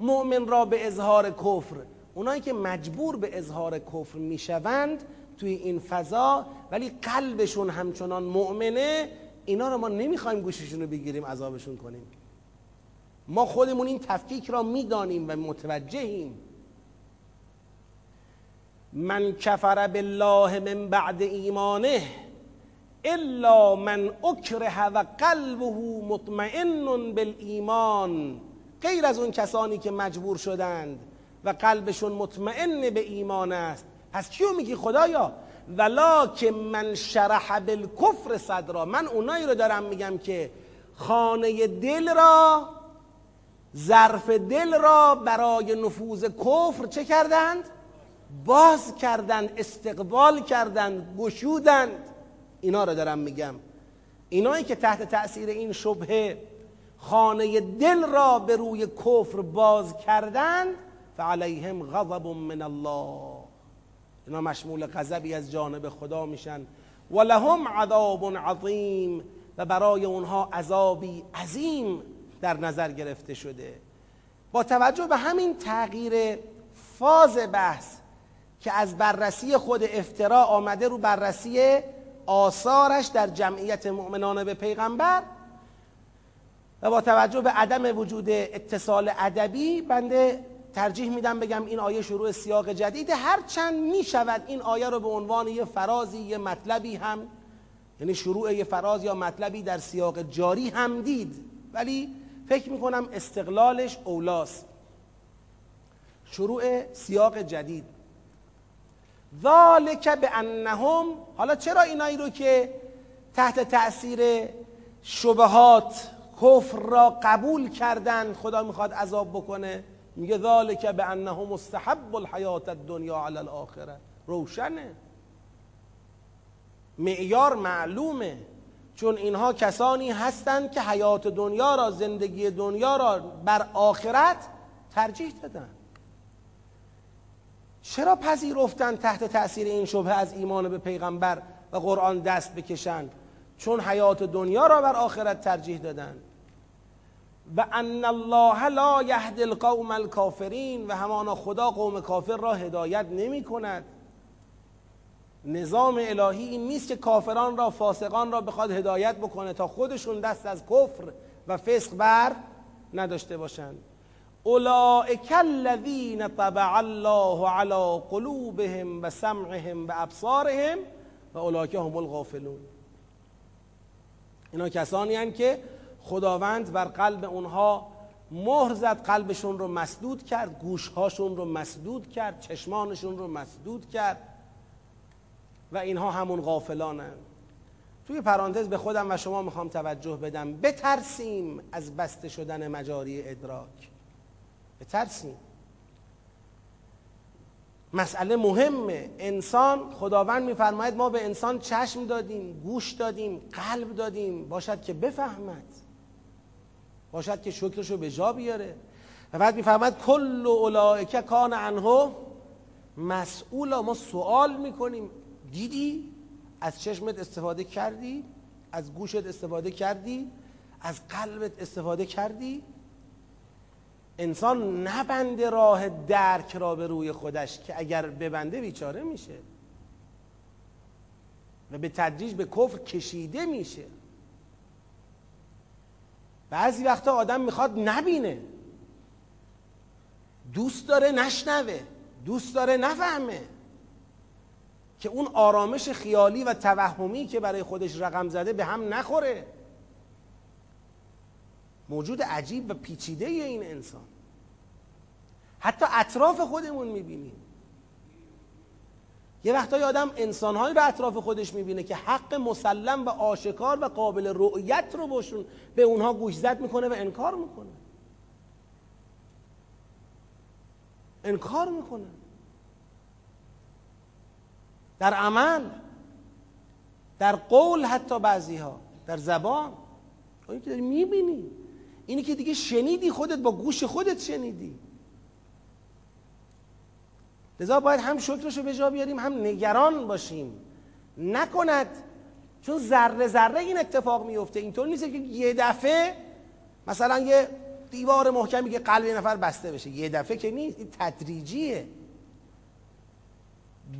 مؤمن را به اظهار کفر. اونایی که مجبور به اظهار کفر می‌شوند توی این فضا ولی قلبشون همچنان مؤمنه اینا رو ما نمی‌خوایم گوششون رو بگیریم عذابشون کنیم. ما خودمون این تفکیک را می‌دانیم و متوجهیم. من کفر بالله من بعد ایمانه الا من اکره و قلبه مطمئن بالایمان. غیر از اون کسانی که مجبور شدند و قلبشون مطمئن به ایمان است پس کیو میگی خدایا؟ ولکن من شرح بالکفر صدرا. من اونایی رو دارم میگم که خانه دل را ظرف دل را برای نفوذ کفر چه کردند؟ باز کردند استقبال کردند گشودند. اینا رو دارم میگم. اینایی که تحت تأثیر این شبهه خانه دل را به روی کفر باز کردند فعلیهم غضب من الله. اینا مشمول غضبی از جانب خدا میشن. و لهم عذاب عظیم و برای اونها عذابی عظیم در نظر گرفته شده. با توجه به همین تغییر فاز بحث که از بررسی خود افترا آمده رو بررسی آثارش در جمعیت مؤمنان به پیغمبر و با توجه به عدم وجود اتصال ادبی بنده ترجیح میدم بگم این آیه شروع سیاق جدیده هرچند می‌شود این آیه رو به عنوان یه فرازی یه مطلبی هم یعنی شروع یه فراز یا مطلبی در سیاق جاری هم دید. ولی فکر می‌کنم استقلالش اولاست. شروع سیاق جدید. ذالک به انهم حالا چرا اینایی رو که تحت تأثیر شبهات کفر را قبول کردن خدا می‌خواد عذاب بکنه؟ میگه ذالک به انه مستحب الحیات الدنیا علی الاخره روشنه. معیار معلومه. چون اینها کسانی هستند که حیات دنیا را زندگی دنیا را بر آخرت ترجیح دادن. چرا پذیرفتن تحت تاثیر این شبه از ایمان به پیغمبر و قرآن دست بکشند؟ چون حیات دنیا را بر آخرت ترجیح دادند و ان الله لا یهدی القوم الکافرین و همانا خدا قوم کافر را هدایت نمی کند. نظام الهی این نیست که کافران را فاسقان را بخواد هدایت بکنه تا خودشون دست از کفر و فسق بر نداشته باشند اولئک الذین طبع الله علی قلوبهم و سمعهم و ابصارهم و اولئک هم الغافلون. اینا کسانی هستند که خداوند بر قلب اونها مهر زد قلبشون رو مسدود کرد گوشهاشون رو مسدود کرد چشمانشون رو مسدود کرد و اینها همون غافلانند توی پرانتز به خودم و شما می‌خوام توجه بدم. بترسیم از بسته شدن مجاری ادراک. بترسیم. مسئله مهمه. انسان خداوند میفرماید ما به انسان چشم دادیم گوش دادیم قلب دادیم. باشد که بفهمد. باشد که شکرشو به جا بیاره. و بعد میفرماید کل اولائک کان عنه. مسئولا ما سوال می‌کنیم. دیدی؟ از چشمت استفاده کردی؟ از گوشت استفاده کردی؟ از قلبت استفاده کردی؟ انسان نبنده راه درک را به روی خودش که اگر ببنده بیچاره میشه. و به تدریج به کفر کشیده میشه. بعضی وقتا آدم می‌خواد نبینه. دوست داره نشنوه. دوست داره نفهمه. که اون آرامش خیالی و توهمی که برای خودش رقم زده به هم نخوره. موجود عجیب و پیچیده این انسان. حتی اطراف خودمون می‌بینیم. یه وقتایی آدم انسانهایی رو اطراف خودش می‌بینه که حق مسلم و آشکار و قابل رؤیت رو باشون به اونها گوشزد می‌کنه و انکار می‌کنه. انکار می‌کنه. در عمل در قول حتی بعضی ها در زبان. اینی که داری می‌بینی. اینی که دیگه شنیدی خودت با گوش خودت شنیدی. لذا باید هم شکرش رو به جا بیاریم هم نگران باشیم. نکند. چون ذره ذره این اتفاق میفته اینطور نیست که یه دفعه مثلا یه دیوار محکمی که قلب یه نفر بسته بشه. یه دفعه که نیست این تدریجیه.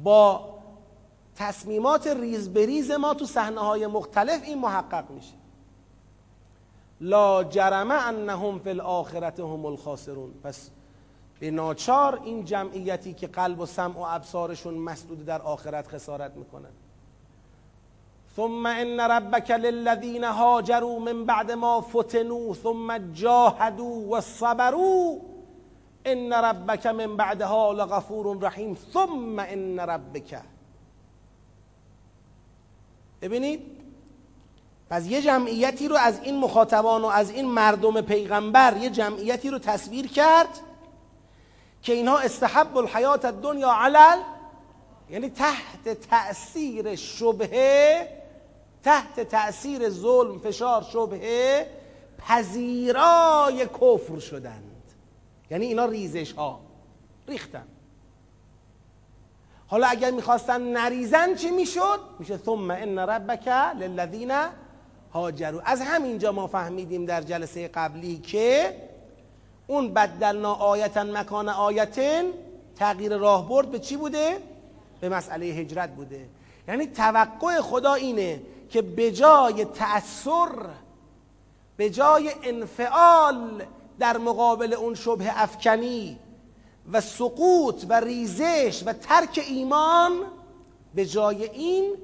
با تصمیمات ریز بریز ما تو صحنه های مختلف این محقق میشه. لا جرم انهم فی الاخرت هم الخاسرون. پس به ناچار این جمعیتی که قلب و سمع و ابصارشون مسدود در آخرت خسارت می‌کنن. ثم ان ربک للذین هاجروا من بعد ما فتنوا ثم جاهدوا و صبروا ان ربک من بعدها لغفور رحیم. ثم ان ربک. ببینید پس یه جمعیتی رو از این مخاطبان و از این مردم پیغمبر یه جمعیتی رو تصویر کرد. که اینها استحب الحیات الدنیا علل یعنی تحت تأثیر شبهه تحت تأثیر ظلم فشار شبهه پذیرای کفر شدند. یعنی اینا ریزش ها ریختن. حالا اگر می‌خواستن نریزن چی می‌شد؟ میشه ثم ان ربک للذین هاجروا. از همینجا ما فهمیدیم در جلسه قبلی که اون بدلنا آیتا مکان آیتن تغییر راهبرد به چی بوده؟ به مسئله هجرت بوده یعنی توقع خدا اینه که به جای تأثر به جای انفعال در مقابل اون شبه افکنی و سقوط و ریزش و ترک ایمان به جای این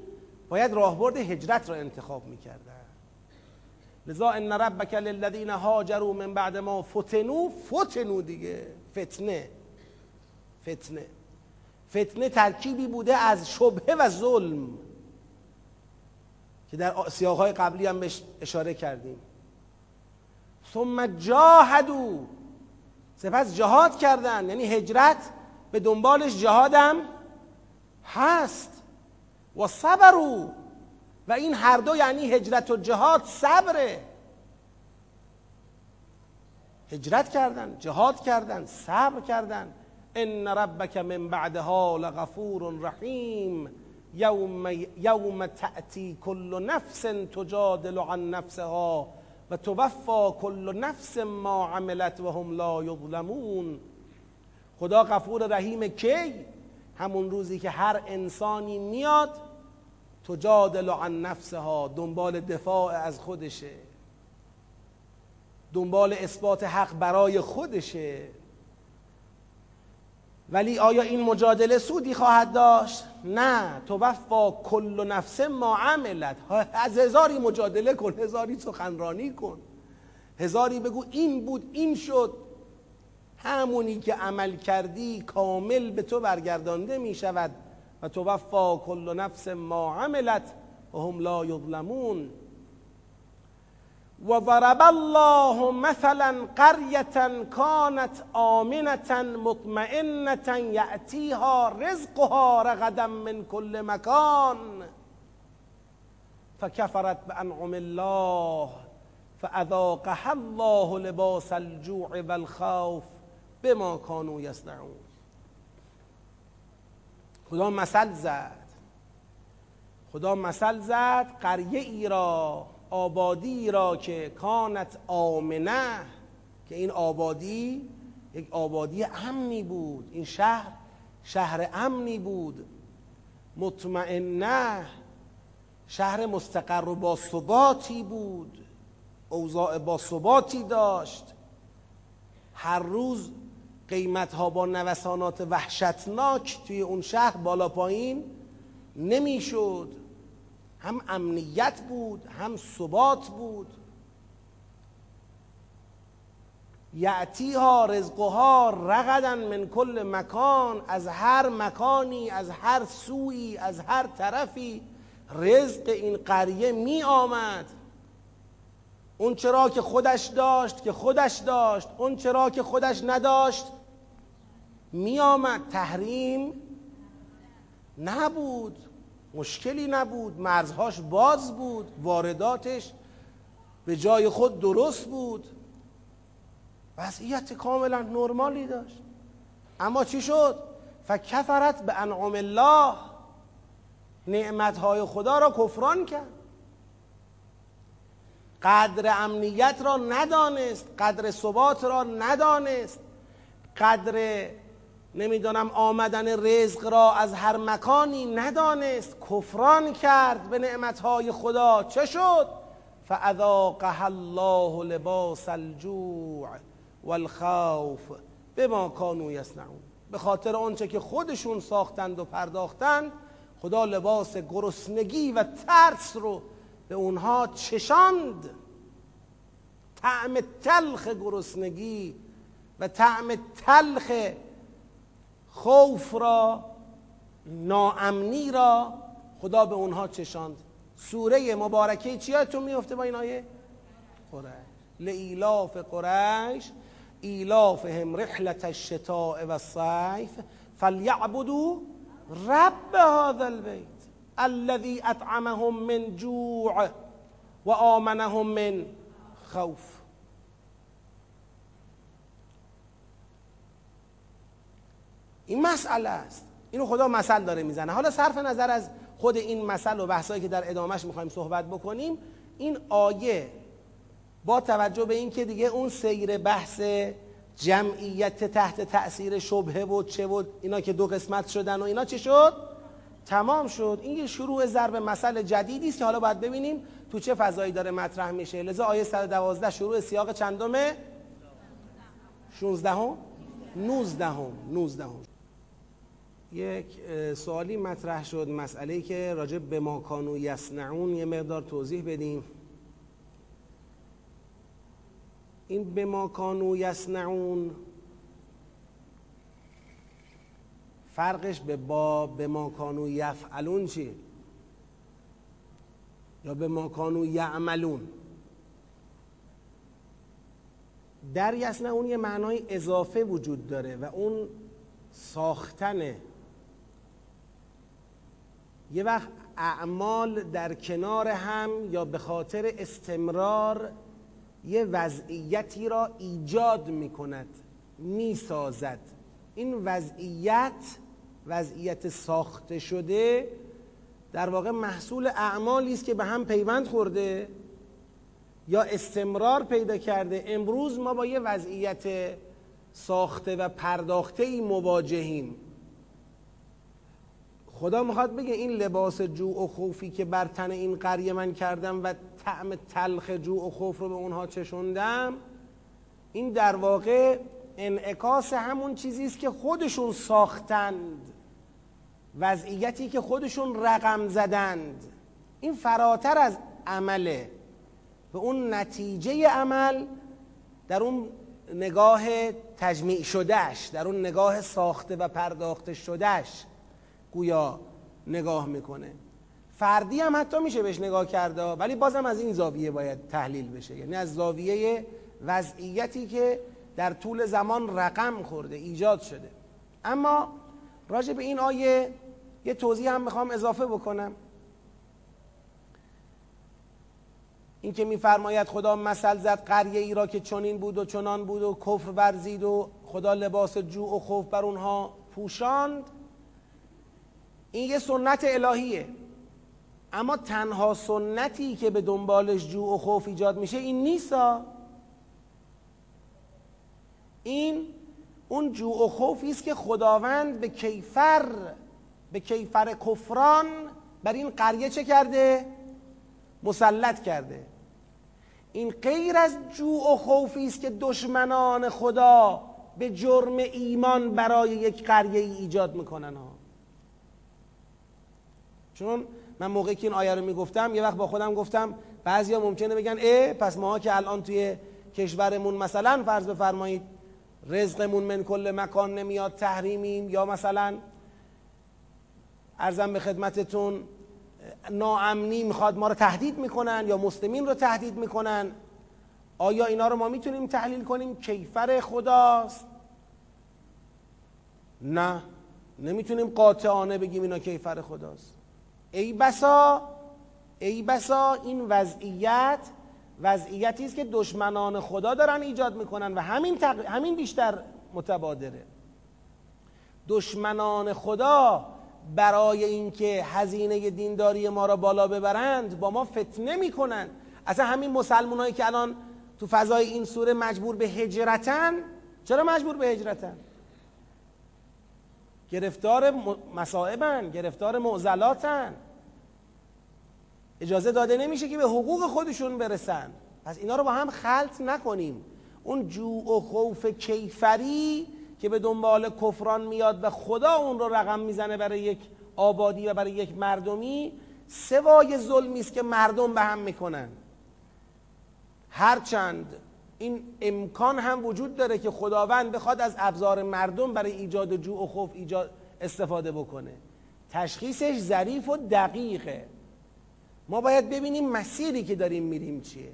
باید راهبرد هجرت را انتخاب می‌کردن لذا ان ربک للذین هاجروا من بعد ما فتنو فتنو دیگه. فتنه. فتنه. فتنه ترکیبی بوده از شبهه و ظلم که در سیاقهای قبلی هم اشاره کردیم. ثم جاهدو سپس جهاد کردن. یعنی هجرت به دنبالش جهادم هست. و صبرو و این هر دو یعنی هجرت و جهاد صبره. هجرت کردن جهاد کردن صبر کردن. ان ربک من بعدها لغفور رحیم. یوم, یوم تأتی کل نفس تجادل عن نفسها و توفا کل نفس ما عملت و هم لا یظلمون. خدا غفور رحیم کی؟ همون روزی که هر انسانی میاد تجادل عن نفسها دنبال دفاع از خودشه. دنبال اثبات حق برای خودشه. ولی آیا این مجادله سودی خواهد داشت؟ نه. توفا کل نفس ما عملت. از هزاری مجادله کن هزاری سخنرانی کن. هزاری بگو این بود این شد. همونی که عمل کردی کامل به تو برگردانده می شود و توفا کل نفس ما عملت و هم لا یظلمون. و ضرب الله مثلا قرية كانت آمنة مطمئنة يأتيها رزقها رغدا من كل مكان فكفرت بأنعم الله فأذاقها الله لباس الجوع والخوف بما كانوا يصنعون خدا مثل زد. خدا مثل زد قریه ای را آبادی را که کانت آمنه که این آبادی یک آبادی امنی بود. این شهر شهر امنی بود. مطمئنه شهر مستقر و با ثباتی بود. اوضاع با ثباتی داشت. هر روز قیمت ها با نوسانات وحشتناک توی اون شهر بالا پایین نمی‌شد. هم امنیت بود هم ثبات بود. یعتیها رزقها رغدا من کل مکان از هر مکانی از هر سوی از هر طرفی رزق این قریه می آمد اون چرا که خودش داشت که خودش داشت اون چرا که خودش نداشت می آمد تحریم نبود مشکلی نبود مرزهاش باز بود وارداتش به جای خود درست بود. وضعیت کاملا نرمالی داشت. اما چی شد؟ فکفرت به انعام الله. نعمتهای خدا را کفران کرد. قدر امنیت را ندانست قدر ثبات را ندانست. قدر نمی‌دانم آمدن رزق را از هر مکانی ندانست. کفران کرد به نعمتهای خدا. چه شد؟ فاذاقها الله لباس الجوع والخوف بما کانوا یصنعون. به خاطر آنچه که خودشون ساختند و پرداختند خدا لباس گرسنگی و ترس رو به اونها چشاند. طعم تلخ گرسنگی و طعم تلخ خوف را ناامنی را خدا به اونها چشاند. سوره مبارکه چی یادتون میفته با این آیه؟ قریش. لإیلاف قریش ایلافهم رحلت الشتاء و الصیف فلیعبدوا رب هذا البيت الذي اطعمهم من جوع و آمنهم من خوف. این مسئله است. اینو خدا مثل داره می‌زنه. حالا صرف نظر از خود این مسئله و بحثایی که در ادامهش می‌خوایم صحبت بکنیم این آیه با توجه به اینکه دیگه اون سیر بحث جمعیت تحت تأثیر شبهه و چه و اینا که دو قسمت شدن و اینا چه شد؟ تمام شد. این یه شروع ضرب مسئله جدیدی است که حالا باید ببینیم تو چه فضایی داره مطرح میشه. لذا آیه 112 شروع سیاق چندمه؟ 16 هم 19 هم 19 هم یک سوالی مطرح شد مسئله که راجب به ما کانو یصنعون یه مقدار توضیح بدیم این به ما کانو یصنعون فرقش به با به ما کانو یفعلون چی؟ یا به ماکانو یعملون؟ در یسنه اون یه معنای اضافه وجود داره و اون ساختنه یه وقت اعمال در کنار هم یا به خاطر استمرار یه وضعیتی را ایجاد می کند می سازد این وضعیت وضعیت ساخته شده در واقع محصول اعمالی است که به هم پیوند خورده یا استمرار پیدا کرده. امروز ما با یه وضعیت ساخته و پرداخته ای مواجهیم. خدا می‌خواد بگه این لباس جوع و خوفی که بر تن این قریه من کردم و طعم تلخ جوع و خوف رو به اونها چشوندم این در واقع انعکاس همون چیزی است که خودشون ساختند وضعیتی که خودشون رقم زدند. این فراتر از عمله. به اون نتیجه عمل در اون نگاه تجمیع شدهش در اون نگاه ساخته و پرداخته شدهش گویا نگاه می‌کنه. فردی هم حتی میشه بهش نگاه کرده ولی بازم از این زاویه باید تحلیل بشه. یعنی از زاویه وضعیتی که در طول زمان رقم خورده ایجاد شده. اما راجع به این آیه یه توضیح هم می‌خوام اضافه بکنم. این که میفرماید خدا مثل زد قریه ای را که چنین بود و چنان بود و کفر ورزید و خدا لباس جوع و خوف بر اونها پوشاند. این یه سنت الهیه. اما تنها سنتی که به دنبالش جوع و خوف ایجاد میشه این نیستا. این اون جوع و خوفی است که خداوند به کیفر به کیفر کفران بر این قریه چه کرده؟ مسلط کرده. این غیر از جوع و خوفی است که دشمنان خدا به جرم ایمان برای یک قریه ای ایجاد می‌کنن ها. چون من موقعی که این آیه رو می‌گفتم یه وقت با خودم گفتم بعضیا ممکنه بگن اه پس ما که الان توی کشورمون مثلا فرض بفرمایید رزقمون من کل مکان نمیاد تحریمیم یا مثلا ارزم به خدمتتون ناامنی می‌خواد ما رو تهدید می‌کنن یا مسلمین رو تهدید می‌کنن آیا اینا رو ما می‌تونیم تحلیل کنیم؟ کیفر خداست؟ نه. نمی‌تونیم قاطعانه بگیم اینا کیفر خداست. ای بسا ای بسا این وضعیت وضعیتی است که دشمنان خدا دارن ایجاد می‌کنن و همین, تق... همین بیشتر متبادره. دشمنان خدا برای اینکه هزینه دینداری ما را بالا ببرند با ما فتنه می‌کنن. اصلا همین مسلمانایی که الان تو فضای این سوره مجبور به هجرتن چرا مجبور به هجرتن؟ گرفتار مصائبن گرفتار معضلاتن. اجازه داده نمیشه که به حقوق خودشون برسن. پس اینا رو با هم خلط نکنیم. اون جوع و خوف کیفری که به دنبال کفران میاد و خدا اون رو رقم می‌زنه برای یک آبادی و برای یک مردمی سوای ظلمی است که مردم به هم می‌کنن. هرچند این امکان هم وجود داره که خداوند بخواد از ابزار مردم برای ایجاد جوع و خوف ایجاد استفاده بکنه. تشخیصش ظریف و دقیقه. ما باید ببینیم مسیری که داریم میریم چیه.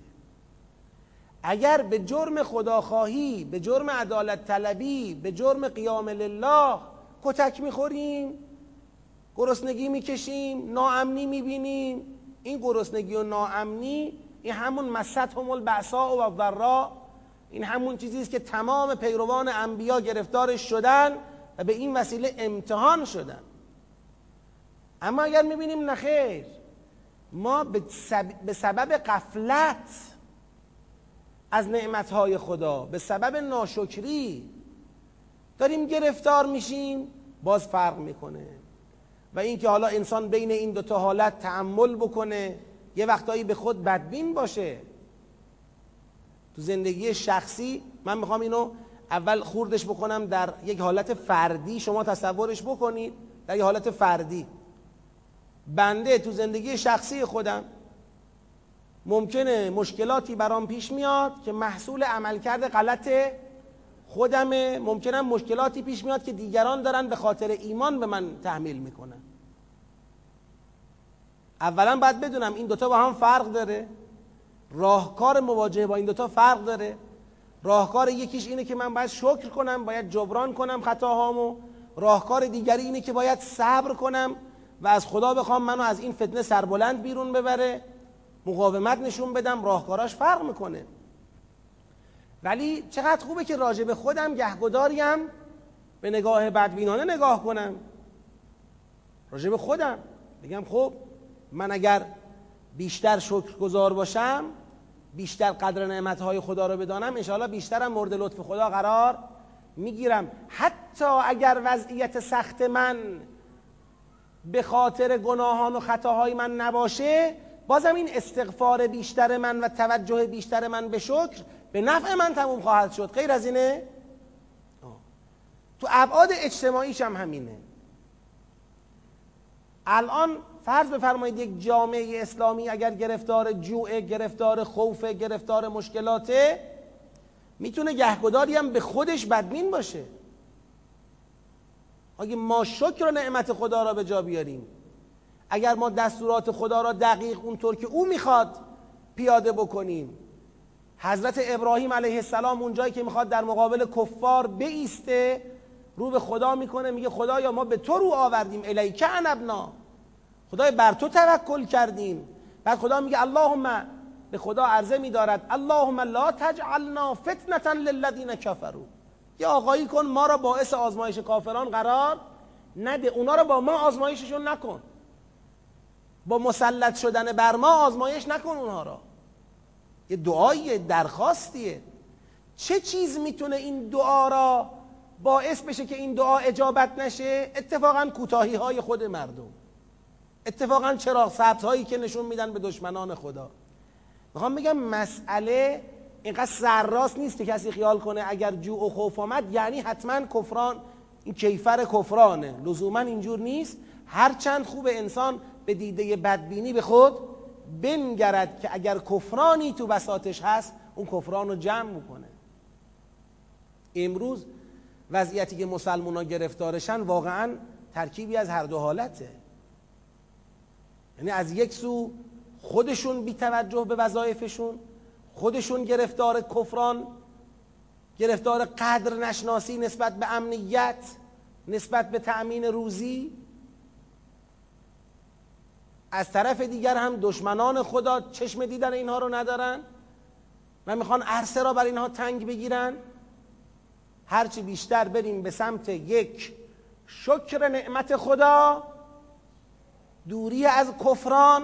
اگر به جرم خداخواهی به جرم عدالت طلبی به جرم قیام لله کتک می‌خوریم گرسنگی می‌کشیم ناامنی می‌بینیم. این گرسنگی و ناامنی این همون مستهم البعصا و ضرا این همون چیزی است که تمام پیروان انبیا گرفتارش شدن و به این وسیله امتحان شدن. اما اگر می‌بینیم نخیر ما به سبب قفلت از نعمتهای خدا به سبب ناشکری داریم گرفتار میشیم باز فرق می‌کنه. و اینکه حالا انسان بین این دوتا حالت تعمل بکنه یه وقتایی به خود بدبین باشه. تو زندگی شخصی من می‌خوام اینو اول خوردش بکنم در یک حالت فردی شما تصورش بکنید در یک حالت فردی. بنده تو زندگی شخصی خودم. ممکنه مشکلاتی برام پیش میاد که محصول عملکرد غلط خودمه. ممکنه مشکلاتی پیش میاد که دیگران دارن به خاطر ایمان به من تحمیل می‌کنن. اولا باید بدونم این دوتا با هم فرق داره. راهکار مواجهه با این دوتا فرق داره. راهکار یکیش اینه که من باید شکر کنم باید جبران کنم خطاهامو. راهکار دیگری اینه که باید صبر کنم. و از خدا بخوام منو از این فتنه سربلند بیرون ببره مقاومت نشون بدم راهکاراش فرق می‌کنه. ولی چقدر خوبه که راجع به خودم گهگداریم به نگاه بدبینانه نگاه کنم. راجع به خودم بگم خب من اگر بیشتر شکرگزار باشم بیشتر قدر نعمتهای خدا رو بدانم انشاءالله بیشترم مورد لطف خدا قرار می‌گیرم. حتی اگر وضعیت سخت من به خاطر گناهان و خطاهای من نباشه بازم این استغفار بیشتر من و توجه بیشتر من به شکر به نفع من تموم خواهد شد. غیر از اینه؟ تو ابعاد اجتماعیش هم همینه. الان فرض بفرمایید یک جامعه اسلامی اگر گرفتار جوع گرفتار خوف گرفتار مشکلاته می‌تونه گهگداری هم به خودش بدبین باشه. اگه ما شکر نعمت خدا را به جا بیاریم. اگر ما دستورات خدا را دقیق اونطور که او می‌خواد پیاده بکنیم. حضرت ابراهیم علیه السلام اونجایی که می‌خواد در مقابل کفار بیسته رو به خدا می‌کنه میگه خدایا ما به تو رو آوردیم. الیک انبنا. خدای بر تو توکل کردیم. بعد خدا میگه اللهم به خدا عرضه میدارد. اللهم لا تجعلنا فتنه للذین کفروا. یا آقایی کن ما را باعث آزمایش کافران قرار نده. اونا رو با ما آزمایششون نکن. با مسلط شدن بر ما آزمایش نکن اونها را یه دعایی درخواستیه. چه چیز می‌تونه این دعا را باعث بشه که این دعا اجابت نشه؟ اتفاقا کوتاهی های خود مردم. اتفاقا چراغ سبز هایی که نشون میدن به دشمنان خدا. می‌خوام بگم مسئله اینقدر سرراست نیست که کسی خیال کنه اگر جوع و خوف آمد یعنی حتما کفران. این کیفر کفرانه. لزوما اینجور نیست. هرچند خوب انسان به دیده بدبینی به خود بنگرد که اگر کفرانی تو بساتش هست اون کفران رو جمع می‌کنه. امروز وضعیتی که مسلمان ها گرفتارشن واقعا ترکیبی از هر دو حالته. یعنی از یک سو خودشون بی توجه به وظایفشون خودشون گرفتار کفران گرفتار قدر نشناسی نسبت به امنیت نسبت به تأمین روزی. از طرف دیگر هم دشمنان خدا چشم دیدن اینها رو ندارن و می‌خوان عرصه را بر اینها تنگ بگیرن. هرچی بیشتر بریم به سمت یک شکر نعمت خدا دوری از کفران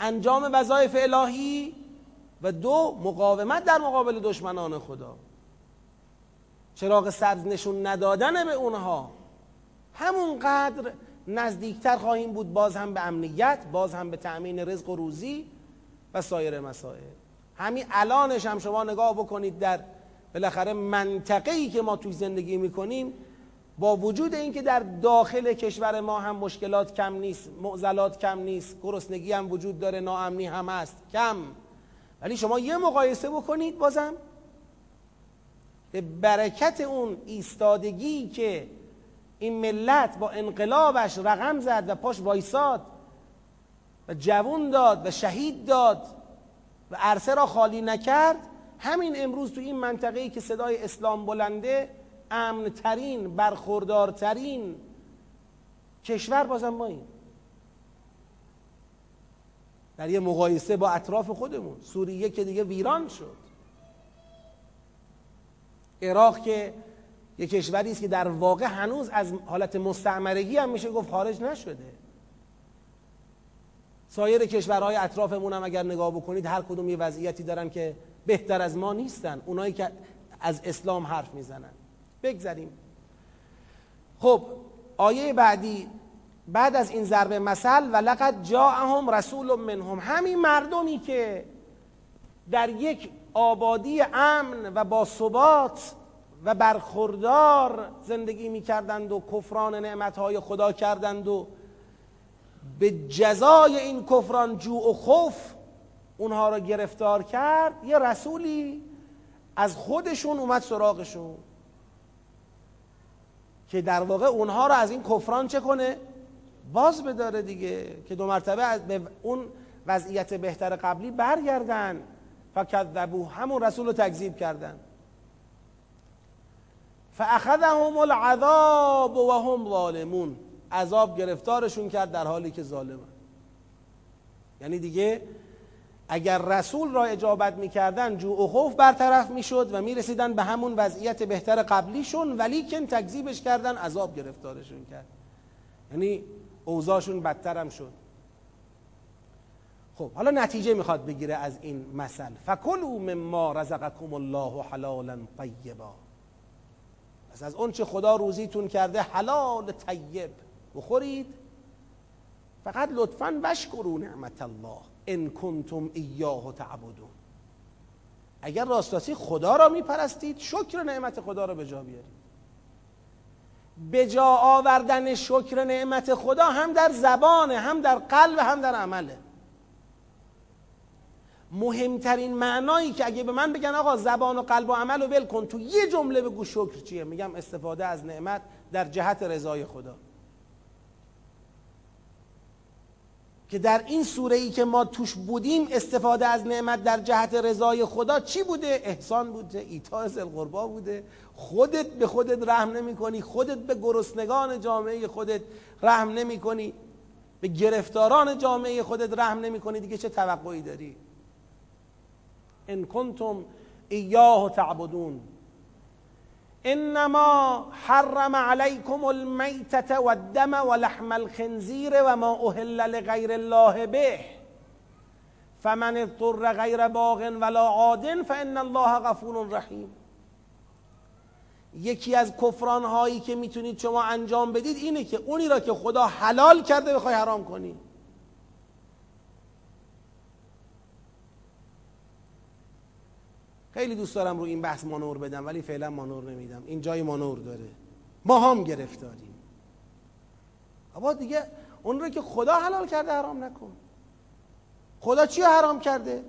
انجام وظایف الهی و دو مقاومت در مقابل دشمنان خدا. چراغ سبز نشون ندادن به اونها. همونقدر نزدیکتر خواهیم بود باز هم به امنیت باز هم به تأمین رزق و روزی و سایر مسائل. همین الانش هم شما نگاه بکنید در بالاخره منطقه ای که ما توی زندگی می‌کنیم با وجود اینکه در داخل کشور ما هم مشکلات کم نیست معضلات کم نیست گرسنگی هم وجود داره ناامنی هم هست کم. ولی شما یه مقایسه بکنید بازم به برکت اون ایستادگی که این ملت با انقلابش رقم زد و پاش وایساد و جوون داد و شهید داد و عرصه را خالی نکرد همین امروز تو این منطقه ای که صدای اسلام بلنده امنترین برخوردارترین کشور بازم ما این در یه مقایسه با اطراف خودمون. سوریه که دیگه ویران شد. عراق که یه کشوری است که در واقع هنوز از حالت مستعمرگی هم میشه گفت خارج نشده. سایر کشورهای اطرافمون هم اگر نگاه بکنید هر کدوم یه وضعیتی دارن که بهتر از ما نیستن. اونایی که از اسلام حرف می‌زنن. بگذریم. خب آیه بعدی بعد از این ضرب مثل و لقد جاءهم رسول منهم همین مردمی که در یک آبادی امن و با ثبات و برخوردار زندگی می‌کردند و کفران نعمتهای خدا کردند و به جزای این کفران جوع و خوف اونها را گرفتار کرد یه رسولی از خودشون اومد سراغشون که در واقع اونها را از این کفران چه کنه؟ باز بداره دیگه که دو مرتبه به اون وضعیت بهتر قبلی برگردن. فکذبو همون رسول رو تکذیب کردن. فاخذهم العذاب و هم ظالمون. عذاب گرفتارشون کرد در حالی که ظالمن یعنی دیگه اگر رسول را اجابت می‌کردن جو و خوف برطرف می‌شد و می‌رسیدن به همون وضعیت بهتر قبلیشون ولی کن تکذیبش کردن عذاب گرفتارشون کرد. یعنی اوضاعشون بدتر هم شد. خب حالا نتیجه می‌خواد بگیره از این مثل فکلوا مما رزقکم الله حلالا طیبا. پس از اون چه خدا روزیتون کرده حلال طیب بخورید. فقط لطفا بشکرو نعمت الله ان کنتم ایاه تعبدون. اگر راستاسی خدا را میپرستید شکر نعمت خدا را به جا بیارید. به جا آوردن شکر نعمت خدا هم در زبان هم در قلب هم در عمله. مهمترین معنایی که اگه به من بگن آقا زبان و قلب و عمل رو ول کن تو یه جمله بگو شکر چیه میگم استفاده از نعمت در جهت رضای خدا. که در این سوره ای که ما توش بودیم استفاده از نعمت در جهت رضای خدا چی بوده؟ احسان بوده ایتاء القربا بوده خودت به خودت رحم نمی کنی خودت به گرسنگان جامعه خودت رحم نمی کنی به گرفتاران جامعه خودت رحم نمی کنی دیگه چه توقعی داری؟ ان کنتم ایاه تعبدون. انما حرم عليكم المیتة والدم ولحم الخنزیر ما اهل لغیر الله به. فمن اضطر غیر باغ ولا عاد فان الله غفور رحیم. یکی از کفران هایی که می‌تونید شما انجام بدید اینه که اونی را که خدا حلال کرده بخوای حرام کنی. خیلی دوست دارم رو این بحث مانور بدم ولی فعلا مانور نمیدم. این جای مانور داره. ما هم گرفتاریم. اما دیگه اون رو که خدا حلال کرده حرام نکن. خدا چی حرام کرده؟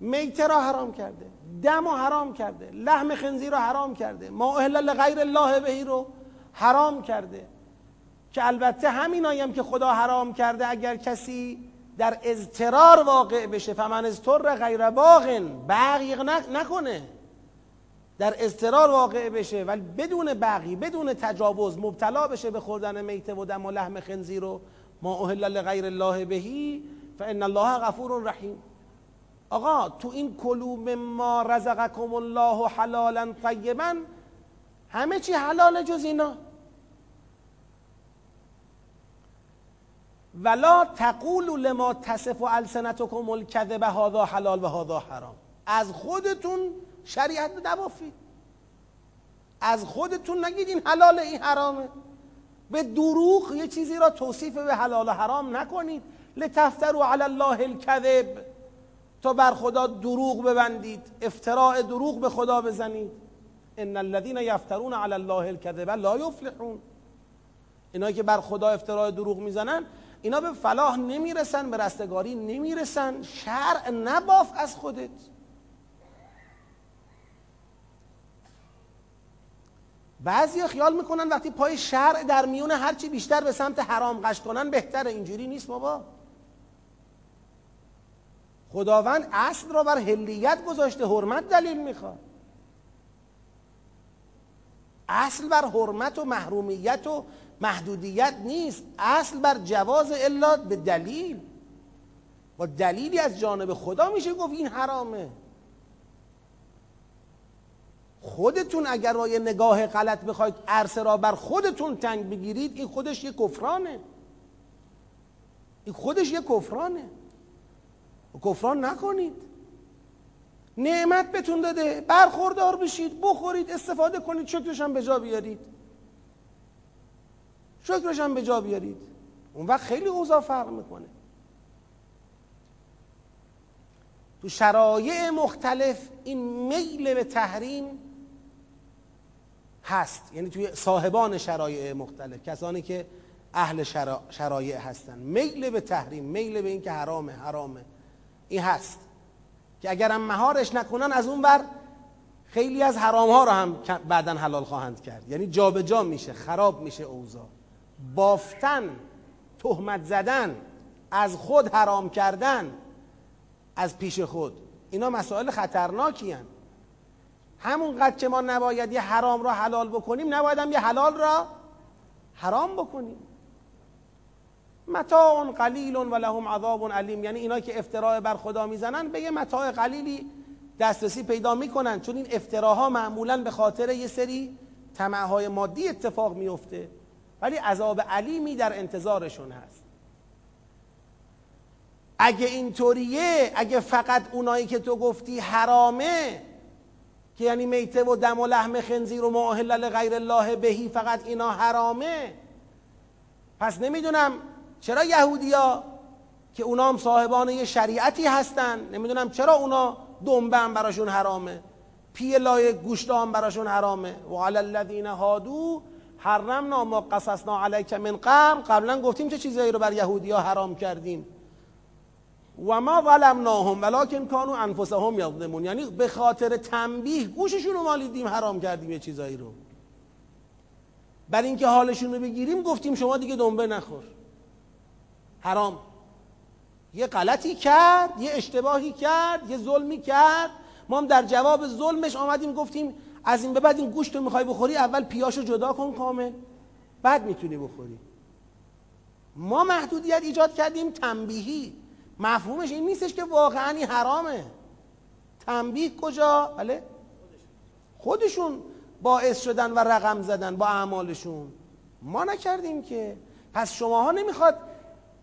میته را حرام کرده دم حرام کرده لحم خنزیر را حرام کرده ما اهل لغیر الله بهی رو حرام کرده. که البته همین آیم که خدا حرام کرده اگر کسی در اضطرار واقع بشه فمن اضطر غیر باغ بغی نکنه. در اضطرار واقع بشه ولی بدون بغی بدون تجاوز مبتلا بشه به خوردن میته و دم و لحم خنزیر و ما اهل لغیر الله بهی فان الله غفور رحیم. آقا تو این کلو مما رزقکم الله حلالا طیبا همه چی حلال جز اینا. ولا تقولوا لما تصف السنتكم الكذب هذا حلال و هذا حرام. از خودتون شریعت نبافید از خودتون نگید این حلال این حرامه. به دروغ یه چیزی را توصیف به حلال و حرام نکنید. لتفتروا علی الله الكذب. تا بر خدا دروغ ببندید افتراع دروغ به خدا بزنید. ان الذين يفترون علی الله الكذب لا یفلحون. اینایی که بر خدا افتراع دروغ می‌زنن اینا به فلاح نمی‌رسن به رستگاری نمی‌رسن. شرع نباف از خودت. بعضی خیال می‌کنن وقتی پای شرع در میون هرچی بیشتر به سمت حرام قش کنن بهتره. اینجوری نیست بابا. خداوند اصل را بر هلیت گذاشته حرمت دلیل می‌خواد. اصل بر حرمت و محرومیت و محدودیت نیست. اصل بر جواز الا به دلیل. با دلیلی از جانب خدا میشه گفت این حرامه. خودتون اگر با یه نگاه غلط بخواید عرصه را بر خودتون تنگ بگیرید این خودش یه کفرانه. این خودش یه کفرانه. کفران نکنید. نعمت بهتون داده. برخوردار بشید بخورید استفاده کنید شکرش هم به جا بیارید. شکرش هم به جا بیارید. اون وقت خیلی اوضاع فرق می‌کنه. تو شرایع مختلف این میل به تحریم هست. یعنی توی صاحبان شرایع مختلف کسانی که اهل شرایع هستن. میل به تحریم میل به اینکه حرامه حرامه. این هست که اگرم مهارش نکنن از اون بر خیلی از حرام ها رو هم بعدا حلال خواهند کرد. یعنی جابجا جا میشه خراب میشه اوضاع. بافتن تهمت زدن از خود حرام کردن از پیش خود اینا مسائل خطرناکی هن. همونقدر که ما نباید یه حرام را حلال بکنیم نباید هم یه حلال را حرام بکنیم. متاع قلیل و لهم عذاب علیم. یعنی اینا که افتراع بر خدا می‌زنن به یه متاع قلیلی دسترسی پیدا می‌کنن. چون این افتراها معمولا به خاطر یه سری طمعهای مادی اتفاق میفته ولی عذاب علیمی در انتظارشون هست. اگه اینطوریه اگه فقط اونایی که تو گفتی حرامه که یعنی میته و دم و لحم خنزیر و معاهل لغیر الله بهی فقط اینا حرامه. پس نمی‌دونم چرا یهودیا که اونا هم صاحبان یه شریعتی هستن؟ نمی‌دونم چرا اونا دنبه هم براشون حرامه. پی لای گوشت هم براشون حرامه. و علی الذین هادو حرمنا ما قصصنا علیک من قبل. قبلا گفتیم چه چیزایی رو بر یهودیا حرام کردیم. و ما ظلمناهم ولکن کانوا انفسهم یظلمون. یعنی به خاطر تنبیه گوششون رو مالیدیم حرام کردیم یه چیزایی رو. برای اینکه حالشون رو بگیریم گفتیم شما دیگه دنبه نخور. حرام. یه غلطی کرد یه اشتباهی کرد یه ظلمی کرد. ما هم در جواب ظلمش آمدیم گفتیم از این به بعد این گوشت رو می‌خوای بخوری اول پیاشو جدا کن کامل بعد می‌تونی بخوری. ما محدودیت ایجاد کردیم تنبیهی. مفهومش این نیستش که واقعا حرامه. تنبیه کجا؟ بله؟ خودشون باعث شدن و رقم زدن با اعمالشون. ما نکردیم که. پس شماها نمی‌خواد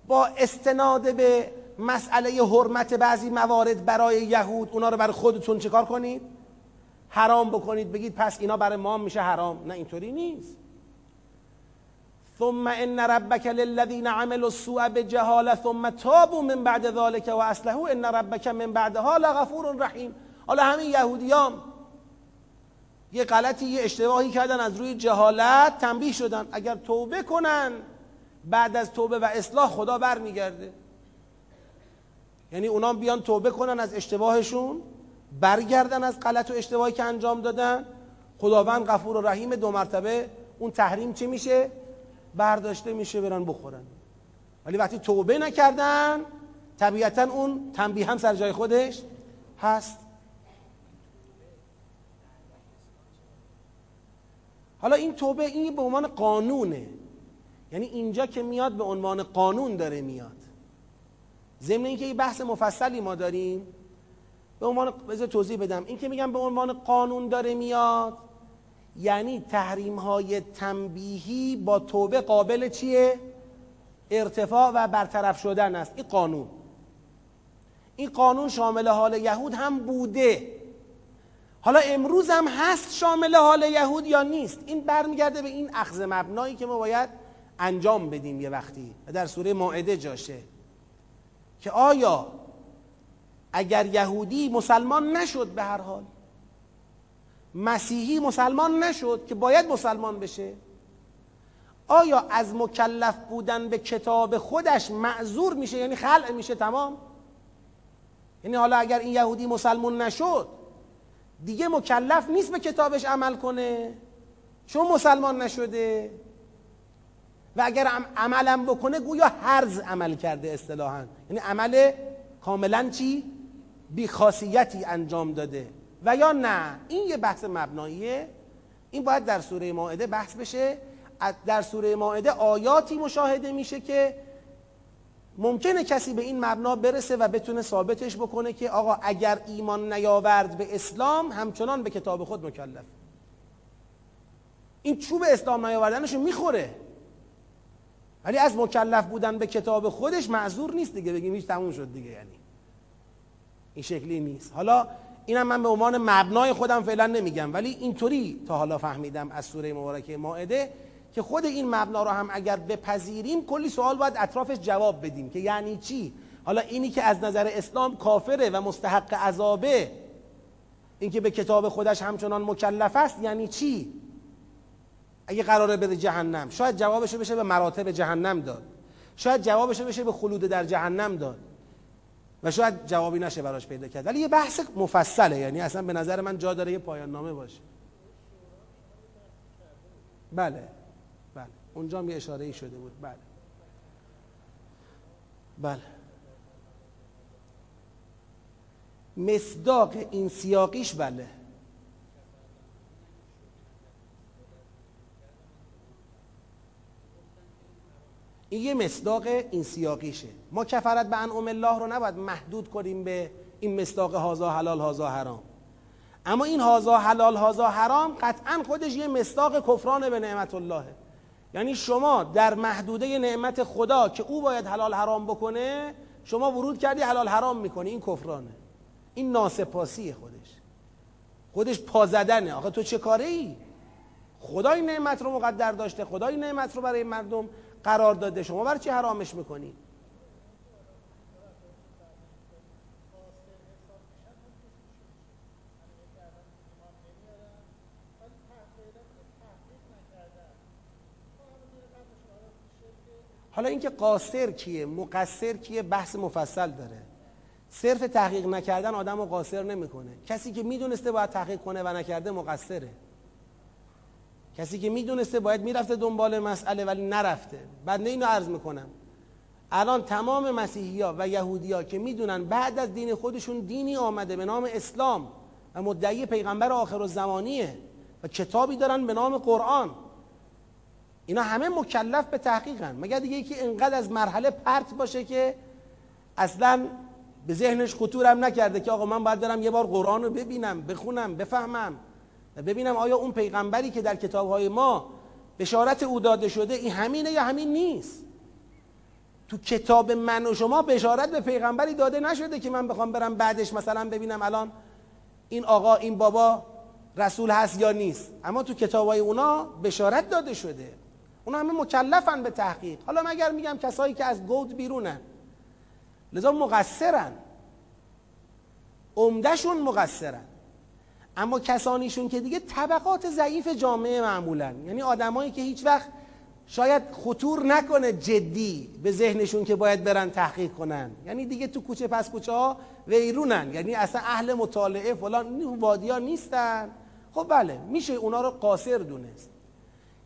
با استناد به مسئله حرمت بعضی موارد برای یهود اونا رو برای خودتون چکار کنید؟ حرام بکنید بگید پس اینا برای ما میشه حرام. نه اینطوری نیست. ثم ان ربك للذين عملوا السوء بجهاله ثم تابوا من بعد ذلك واصلحوا. ان ربك من بعدها لغفور رحیم. حالا همین یهودیام یه غلطی یه اشتباهی کردن از روی جهالت تنبیه شدن. اگر توبه کنن بعد از توبه و اصلاح خدا برمیگرده. یعنی اونا بیان توبه کنن از اشتباهشون برگردن از غلط و اشتباهی که انجام دادن. خداوند غفور و رحیم دو مرتبه اون تحریم چی میشه؟ برداشته میشه برن بخورن. ولی وقتی توبه نکردن طبیعتا اون تنبیه هم سر جای خودش هست. حالا این توبه این به عنوان قانونه. یعنی اینجا که میاد به عنوان قانون داره میاد. ضمن اینکه یه بحث مفصلی ما داریم به عنوان بذار توضیح بدم. این که میگم به عنوان قانون داره میاد یعنی تحریم های تنبیهی با توبه قابل چیه؟ ارتفاع و برطرف شدن است. این قانون. این قانون شامل حال یهود هم بوده. حالا امروز هم هست شامل حال یهود یا نیست؟ این برمیگرده به این اخذ مبنایی که ما باید انجام بدیم یه وقتی. در سوره ماعده جاشه که آیا اگر یهودی مسلمان نشد به هر حال مسیحی مسلمان نشد که باید مسلمان بشه آیا از مکلف بودن به کتاب خودش معذور میشه؟ یعنی خلع میشه تمام؟ یعنی حالا اگر این یهودی مسلمان نشد دیگه مکلف نیست به کتابش عمل کنه چون مسلمان نشده. و اگر عملم بکنه گویا هرز عمل کرده اصطلاحا. یعنی عمل کاملا چی؟ بیخاصیتی انجام داده. و یا نه؟ این یه بحث مبناییه. این باید در سوره ماعده بحث بشه. در سوره ماعده آیاتی مشاهده میشه که ممکنه کسی به این مبنا برسه و بتونه ثابتش بکنه که آقا اگر ایمان نیاورد به اسلام همچنان به کتاب خود مکلف. این چوب اسلام نیاوردنشو می‌خوره. ولی از مکلف بودن به کتاب خودش معذور نیست دیگه بگیم هیچ تموم شد دیگه یعنی این شکلی نیست. حالا اینم من به عنوان مبنای خودم فعلا نمیگم ولی اینطوری تا حالا فهمیدم از سوره مبارکه ماعده که خود این مبنا رو هم اگر بپذیریم کلی سوال باید اطرافش جواب بدیم که یعنی چی؟ حالا اینی که از نظر اسلام کافره و مستحق عذابه اینکه به کتاب خودش همچنان مکلف است یعنی چی؟ اگه قراره بده جهنم. شاید جوابشو بشه به مراتب جهنم داد. شاید جوابشو بشه به خلود در جهنم داد. و شاید جوابی نشه براش پیدا کرد. ولی یه بحث مفصله. یعنی اصلا به نظر من جا داره یه پایان نامه باشه. بله. بله. اونجا هم یه اشاره ای شده بود. بله. بله. مصداق این سیاقیش بله. این یه مصداق این سیاقیشه. ما کفرت به انعام الله رو نباید محدود کنیم به این مصداق هازا حلال هازا حرام. اما این هازا حلال هازا حرام قطعا خودش یه مصداق کفران به نعمت اللهه یعنی شما در محدوده نعمت خدا که او باید حلال حرام بکنه شما ورود کردی حلال حرام می‌کنی. این کفرانه. این ناسپاسی خودش. خودش پازدنه. آخه تو چه کاره ای خدای نعمت رو مقدر داشته خدای نعمت رو برای مردم. قرار داده شما برای چی حرامش می‌کنی؟ حالا اینکه قاصر کیه مقصر کیه بحث مفصل داره. صرف تحقیق نکردن آدم رو قاصر نمی‌کنه. کسی که می‌دونسته باید تحقیق کنه و نکرده مقصره. کسی که می‌دونسته باید می‌رفته دنبال مسئله ولی نرفته. بعد اینو عرض می‌کنم. الان تمام مسیحی ها و یهودی ها که می‌دونن بعد از دین خودشون دینی آمده به نام اسلام و مدعی پیغمبر آخر زمانیه و کتابی دارن به نام قرآن. اینا همه مکلف به تحقیقن. مگر دیگه یکی انقدر از مرحله پرت باشه که اصلا به ذهنش خطورم نکرده که آقا من باید برم یه بار قرآن رو ببینم بخونم بفهمم. و ببینم آیا اون پیغمبری که در کتابهای ما بشارت او داده شده این همینه یا همین نیست؟ تو کتاب من و شما بشارت به پیغمبری داده نشده که من بخوام برم بعدش مثلا ببینم الان این آقا این بابا رسول هست یا نیست. اما تو کتابهای اونا بشارت داده شده. اونا همه مکلفن به تحقیق. حالا مگر میگم کسایی که از گود بیرونن؟ لذا مقصرن. عمدهشون مقصرن. اما کسانیشون که دیگه طبقات ضعیف جامعه معمولا. یعنی آدمایی که هیچ وقت شاید خطور نکنه جدی به ذهنشون که باید برن تحقیق کنن. یعنی دیگه تو کوچه پس کوچه ها ویرونن. یعنی اصلا اهل مطالعه فلان وادی ها نیستن. خب بله میشه اونا رو قاصر دونست.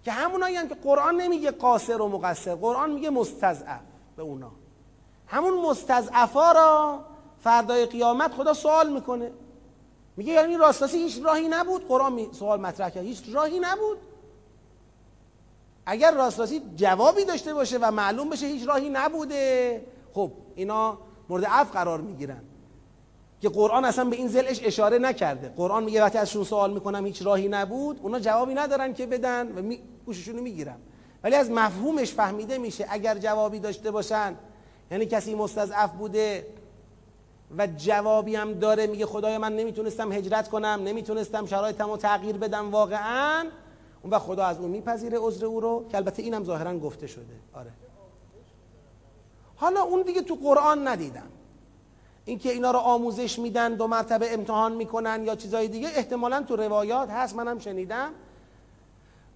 که همونایی هم که قرآن نمیگه قاصر و مقصر قرآن میگه مستضعف به اونا. همون مستضعفا را فردای قیامت خدا سوال می‌کنه. میگه یعنی راستاسی هیچ راهی نبود. قرآن سوال مطرح کرد. هیچ راهی نبود. اگر راستاسی جوابی داشته باشه و معلوم بشه هیچ راهی نبوده خب اینا مورد عفو قرار می‌گیرن. که قرآن اصلا به این زلش اشاره نکرده. قرآن میگه وقتی ازشون سوال می‌کنم هیچ راهی نبود اونا جوابی ندارن که بدن و می... گوششونو می‌گیرن. ولی از مفهومش فهمیده میشه اگر جوابی داشته باشن یعنی کسی مستضعف بوده و جوابی هم داره میگه خدای من نمی‌تونستم هجرت کنم نمی‌تونستم شرایطم رو تغییر بدم واقعا. اون و خدا از اون میپذیره عذر او رو که البته اینم ظاهرا گفته شده. آره. حالا اون دیگه تو قرآن ندیدم اینکه اینا رو آموزش میدن دو مرتبه امتحان می‌کنن یا چیزای دیگه احتمالا تو روایات هست منم شنیدم.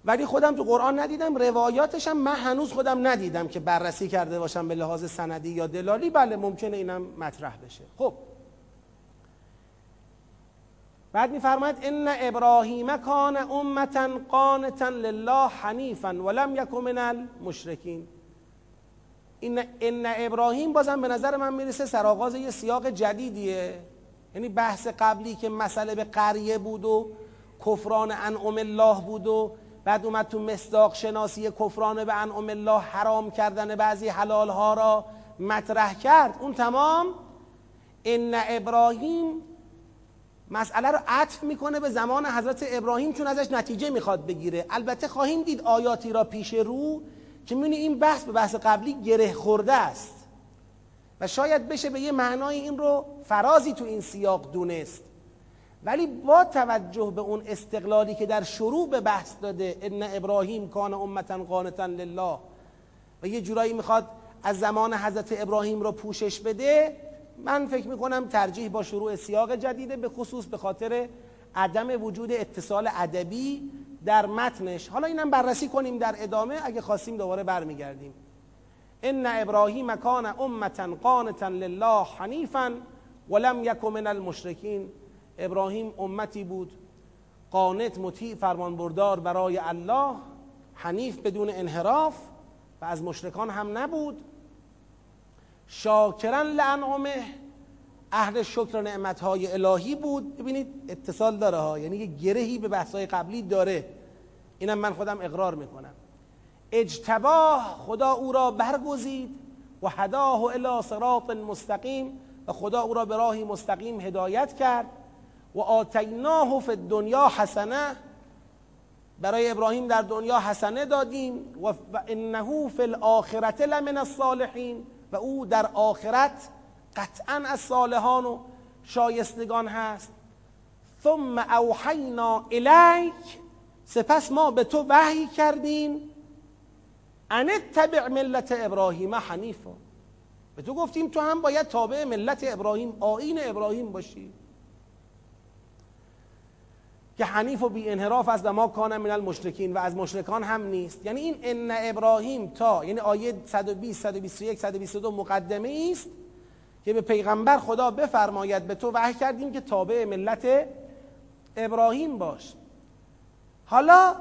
ولی خودم تو قرآن ندیدم روایاتش هم من هنوز خودم ندیدم که بررسی کرده باشم به لحاظ سندی یا دلالی. بله ممکنه اینم مطرح بشه. خب. بعد میفرماید ان ابراهیم کان امتا قانتا لله حنیفا ولم یکن من المشرکین. این ان ابراهیم بازم به نظر من می‌رسه سرآغاز یه سیاق جدیدیه. یعنی بحث قبلی که مسئله به قریه بود و کفران انعم الله بود و بعد اومد تو مصداق شناسی کفران به انعم الله حرام کردن بعضی حلال ها را مطرح کرد. اون تمام ان ابراهیم مسئله رو عطف می‌کنه به زمان حضرت ابراهیم چون ازش نتیجه می‌خواد بگیره. البته خواهیم دید آیاتی را پیش رو که می‌بینی این بحث به بحث قبلی گره خورده است. و شاید بشه به یه معنای این رو فرازی تو این سیاق دونست. ولی با توجه به اون استقلالی که در شروع به بحث داده ان ابراهیم کان امتا قانتا لله و یه جورایی می‌خواد از زمان حضرت ابراهیم رو پوشش بده من فکر می‌کنم ترجیح با شروع سیاق جدیده به خصوص به خاطر عدم وجود اتصال ادبی در متنش. حالا اینم بررسی کنیم در ادامه اگه خواستیم دوباره برمیگردیم. ان ابراهیم کان امتا قانتا لله حنیفا ولم یک من المشرکین ابراهیم امتی بود. قانت مطیع فرمانبردار برای الله حنیف بدون انحراف و از مشرکان هم نبود. شاکرن لانعمه اهل شکر نعمت های الهی بود. ببینید اتصال داره ها یعنی یه گرهی به بحث های قبلی داره. اینم من خودم اقرار می‌کنم. اجتباه خدا او را برگزید و هداه الی صراط مستقیم و خدا او را به راهی مستقیم هدایت کرد. و آتیناه فی الدنیا حسنه. برای ابراهیم در دنیا حسنه دادیم و انه فی الاخرت لمن الصالحین. و او در آخرت قطعا از صالحان و شایستگان هست. ثم اوحینا الیک. سپس ما به تو وحی کردیم. ان اتبع ملت ابراهیم حنیفا. به تو گفتیم تو هم باید تابع ملت ابراهیم آین ابراهیم باشی. که حنیف و بی انحراف است و ما کان من المشرکین و از مشرکان هم نیست. یعنی این ان ابراهیم تا یعنی آیه 120 121 122 مقدمه است که به پیغمبر خدا بفرماید به تو وحی کردیم که تابع ملت ابراهیم باش. حالا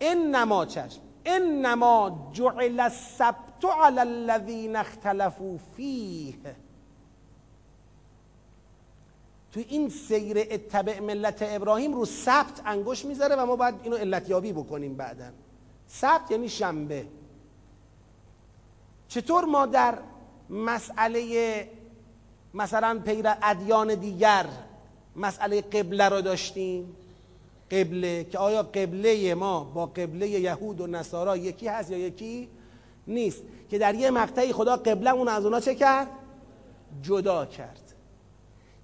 انما چشم انما جعل السبت علی الذین اختلفوا فیه. تو این سیر اتبع ملت ابراهیم رو سبت انگوش می‌ذاره و ما باید اینو علتیابی بکنیم بعدا. سبت یعنی شنبه. چطور ما در مسئله مثلا پیر ادیان دیگر مسئله قبله رو داشتیم؟ قبله که آیا قبله ما با قبله یهود و نصارا یکی هست یا یکی نیست؟ که در یه مقطعی خدا قبله اون از اونا چه کرد؟ جدا کرد.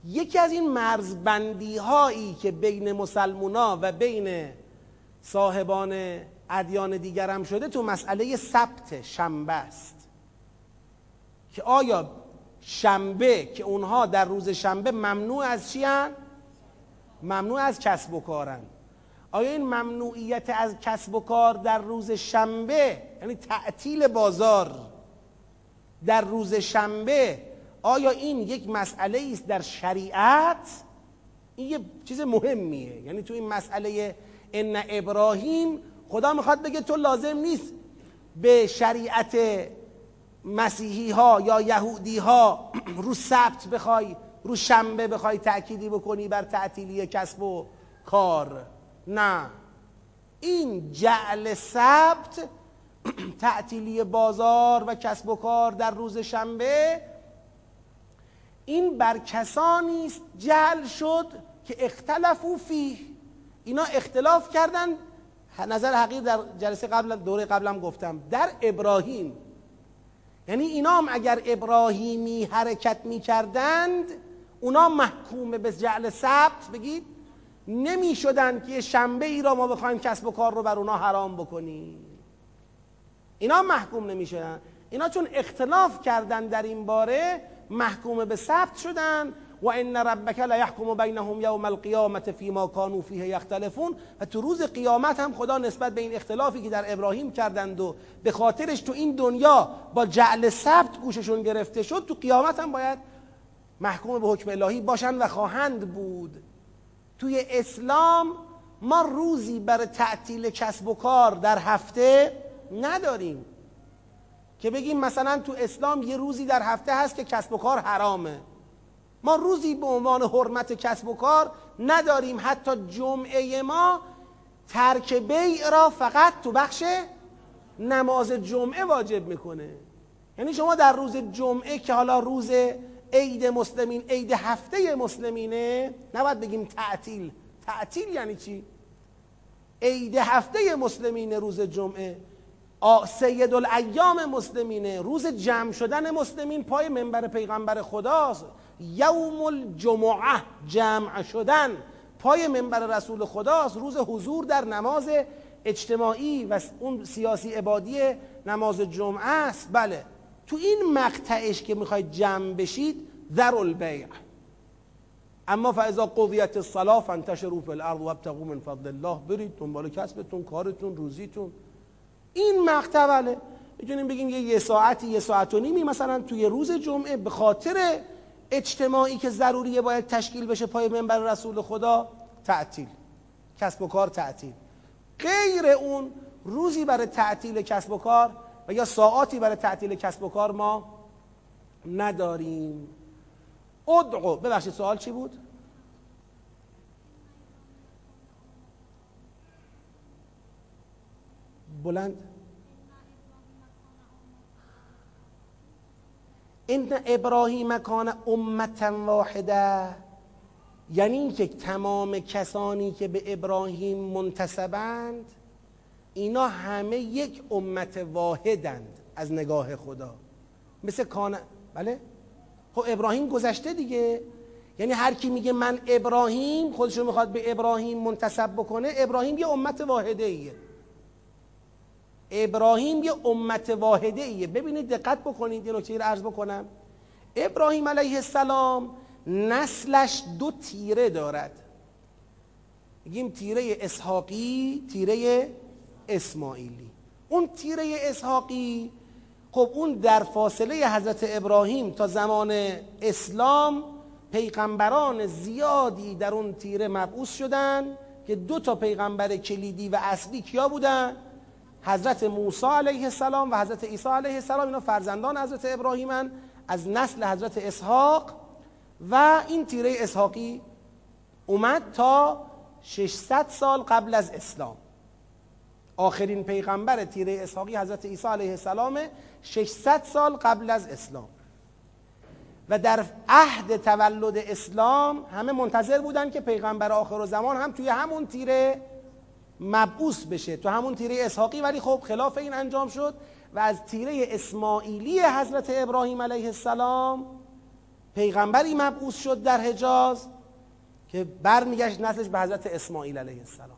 یکی از این مرزبندی هایی که بین مسلمونا و بین صاحبان ادیان دیگر هم شده تو مسئله سبت شنبه است که آیا شنبه که اونها در روز شنبه ممنوع از چی؟ ممنوع از کسب و کارن آیا این ممنوعیت از کسب و کار در روز شنبه یعنی تعطیل بازار در روز شنبه آیا این یک مسئله است در شریعت؟ این یه چیز مهمیه. یعنی تو این مسئله ان ابراهیم خدا می‌خواد بگه تو لازم نیست به شریعت مسیحی ها یا یهودی ها رو سبت بخوای رو شنبه بخوای تأکیدی بکنی بر تعطیلی کسب و کار. نه. این جعل سبت تعطیلی بازار و کسب و کار در روز شنبه این بر کسانی است جعل شد که اختلفو فیه. اینا اختلاف کردن. نظر حقیق در جلسه قبل دوره قبلم گفتم. در ابراهیم. یعنی اینا هم اگر ابراهیمی حرکت می کردند اونا محکوم به جعل ثبت. بگید نمی شدن که شنبه ای را ما بخوایم کسب و کار رو بر اونا حرام بکنیم. اینا محکوم نمی شدن اینا چون اختلاف کردن در این باره محکوم به ثبت شدن و ان ربک لیحکم بینهم یوم القیامت فیما کانوا فیه یختلفون. و تو روز قیامت هم خدا نسبت به این اختلافی که در ابراهیم کردند و به خاطرش تو این دنیا با جعل ثبت گوششون گرفته شد تو قیامت هم باید محکوم به حکم الهی باشند و خواهند بود. توی اسلام ما روزی برای تعطیل کسب و کار در هفته نداریم. که بگیم مثلا تو اسلام یه روزی در هفته هست که کسب و کار حرامه. ما روزی به عنوان حرمت کسب و کار نداریم. حتی جمعه ما ترک بیع را فقط تو بخش نماز جمعه واجب می‌کنه. یعنی شما در روز جمعه که حالا روز عید مسلمین عید هفته مسلمینه نباید بگیم تعطیل. تعطیل یعنی چی؟ عید هفته مسلمینه روز جمعه. سید الایام مسلمینه. روز جمع شدن مسلمین پای منبر پیغمبر خداست. یوم الجمعه جمع شدن پای منبر رسول خداست. روز حضور در نماز اجتماعی و اون سیاسی عبادی نماز جمعه است. بله. تو این مقطعش که می‌خواید جمع بشید ذر البیع اما فاذا قضیت الصلاه فانتشروا فی الارض وابتغوا من فضل الله برید دنبال کسبتون کارتون روزیتون. این مقطع بله می‌تونیم بگیم یه یه ساعتی یه ساعت و نیمی مثلا توی روز جمعه به خاطر اجتماعی که ضروریه باید تشکیل بشه پای منبر رسول خدا تعطیل. کسب و کار تعطیل. غیر اون روزی برای تعطیل کسب و کار و یا ساعاتی برای تعطیل کسب و کار ما نداریم. ادعو. ببخشید سوال چی بود؟ بلند. این ابراهیم کان امتا واحده یعنی اینکه تمام کسانی که به ابراهیم منتسبند اینا همه یک امت واحدند از نگاه خدا. مثل کان بله؟ خب ابراهیم گذشته دیگه. یعنی هر کی میگه من ابراهیم خودشو می‌خواد به ابراهیم منتسب بکنه ابراهیم یه امت واحده ایه ابراهیم یه امت واحده ایه ببینید دقت بکنید یه نکته رو عرض بکنم. ابراهیم علیه السلام نسلش دو تیره دارد. میگیم تیره اسحاقی تیره اسماعیلی. اون تیره اسحاقی خب اون در فاصله حضرت ابراهیم تا زمان اسلام پیغمبران زیادی در اون تیره مبعوث شدن که دو تا پیغمبر کلیدی و اصلی کیا بودن؟ حضرت موسی علیه السلام و حضرت عیسی علیه السلام اینا فرزندان حضرت ابراهیمن از نسل حضرت اسحاق و این تیره اسحاقی اومد تا 600 سال قبل از اسلام. آخرین پیغمبر تیره اسحاقی حضرت عیسی علیه السلام 600 سال قبل از اسلام. و در عهد تولد اسلام همه منتظر بودن که پیغمبر آخر و زمان هم توی همون تیره مبعوث بشه تو همون تیره اسحاقی ولی خب خلاف این انجام شد و از تیره اسماعیلی حضرت ابراهیم علیه السلام پیغمبری مبعوث شد در حجاز که برمیگشت نسلش به حضرت اسماعیل علیه السلام.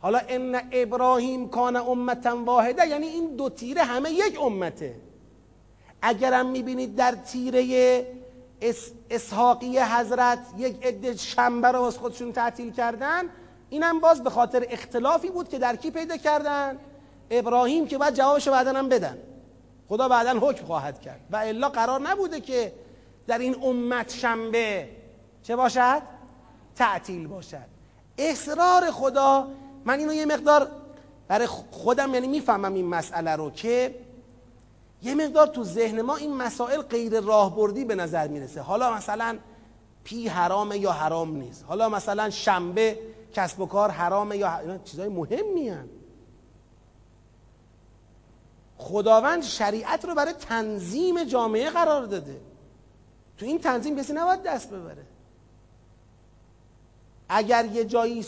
حالا ان ابراهیم کان امتا واحده یعنی این دو تیره همه یک امته. اگرم می‌بینید در تیره اسحاقی حضرت یک عده شنبه رو از خودشون تعطیل کردن اینم باز به خاطر اختلافی بود که در کی پیدا کردن؟ ابراهیم که بعد جوابش بعدا هم بدن. خدا بعدا حکم خواهد کرد. و الا قرار نبوده که در این امت شنبه چه باشد؟ تعطیل باشد. اصرار خدا من اینو یه مقدار برای خودم یعنی می‌فهمم این مسئله رو که یه مقدار تو ذهن ما این مسائل غیر راهبردی به نظر می‌رسه. حالا مثلا پی حرامه یا حرام نیست. حالا مثلا شنبه کسب و کار حرامه یا چیزای مهمی هن. خداوند شریعت رو برای تنظیم جامعه قرار داده. تو این تنظیم کسی نباید دست ببره. اگر یه جایی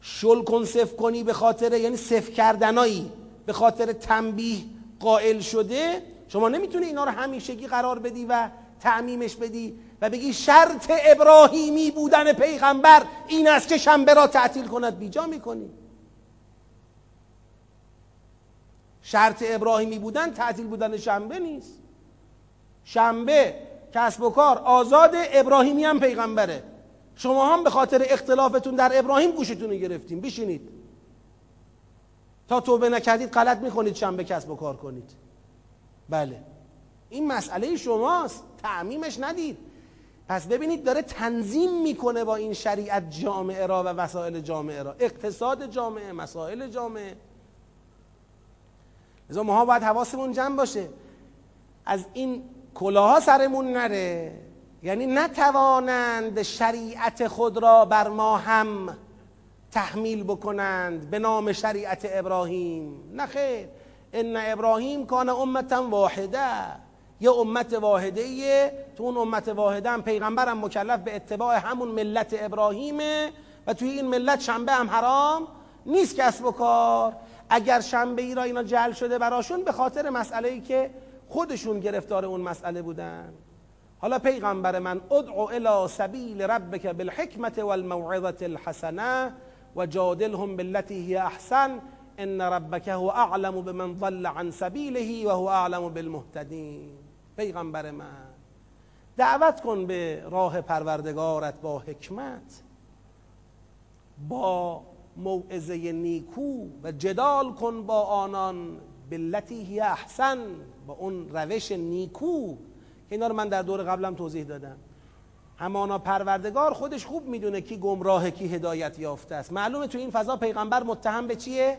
شل کن صف کنی به خاطر یعنی صف کردنایی به خاطر تنبیه قائل شده شما نمی‌تونی اینا رو همیشگی قرار بدی و تعمیمش بدی. و بگی شرط ابراهیمی بودن پیغمبر این است که شنبه را تعطیل کند. بیجا می‌کنی. شرط ابراهیمی بودن تعطیل بودن شنبه نیست. شنبه کسب و کار آزاد ابراهیمی هم پیغمبره. شما هم به خاطر اختلافتون در ابراهیم گوشتون رو گرفتیم. بشینید. تا توبه نکردید غلط می‌کنید شنبه کسب و کار کنید. بله. این مسئله شماست. تعمیمش ندید. پس ببینید داره تنظیم می‌کنه با این شریعت جامعه را و وسایل جامعه را. اقتصاد جامعه مسائل جامعه. لذا ماها باید حواسمون جمع باشه. از این کلاها سرمون نره. یعنی نتوانند شریعت خود را بر ما هم تحمیل بکنند به نام شریعت ابراهیم. نه خیر. ان ابراهیم کان امتا واحده. یه امت واحده ایه تو اون امت واحده هم پیغمبرم مکلف به اتباع همون ملت ابراهیمه و توی این ملت شنبه هم حرام نیست کسب و کار. اگر شنبه ای را اینا جل شده براشون به خاطر مسئله ای که خودشون گرفتار اون مسئله بودن. حالا پیغمبر من ادعو الى سبیل ربک بالحکمت والموعظه الحسنه و جادلهم بالتي هي احسن. ان ربک هو اعلم بمن ضل عن سبیله و هو اعلم بالمهتدین. پیغمبر من. دعوت کن به راه پروردگارت با حکمت با موعظه نیکو و جدال کن با آنان بلتی هی احسن با اون روش نیکو. اینا رو من در دور قبلم توضیح دادم. همانا پروردگار خودش خوب می‌دونه کی گمراه کی هدایت یافته است. معلومه تو این فضا پیغمبر متهم به چیه؟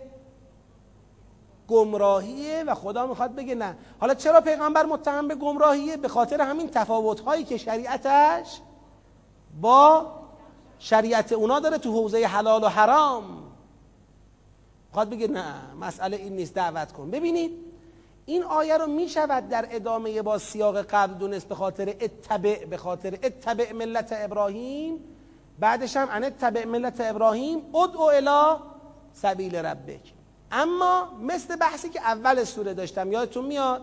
گمراهیه و خدا می‌خواد بگه نه. حالا چرا پیغمبر متهم به گمراهیه؟ به خاطر همین تفاوت هایی که شریعتش با شریعت اونا داره تو حوزه حلال و حرام. می‌خواد بگه نه مسئله این نیست دعوت کن. ببینید این آیه رو می شود در ادامه با سیاق قبل دونست به خاطر اتبع به خاطر اتبع ملت ابراهیم. بعدش هم ان اتبع ملت ابراهیم ادعو الی سبیل ربک. اما مثل بحثی که اول سوره داشتم یادتون میاد؟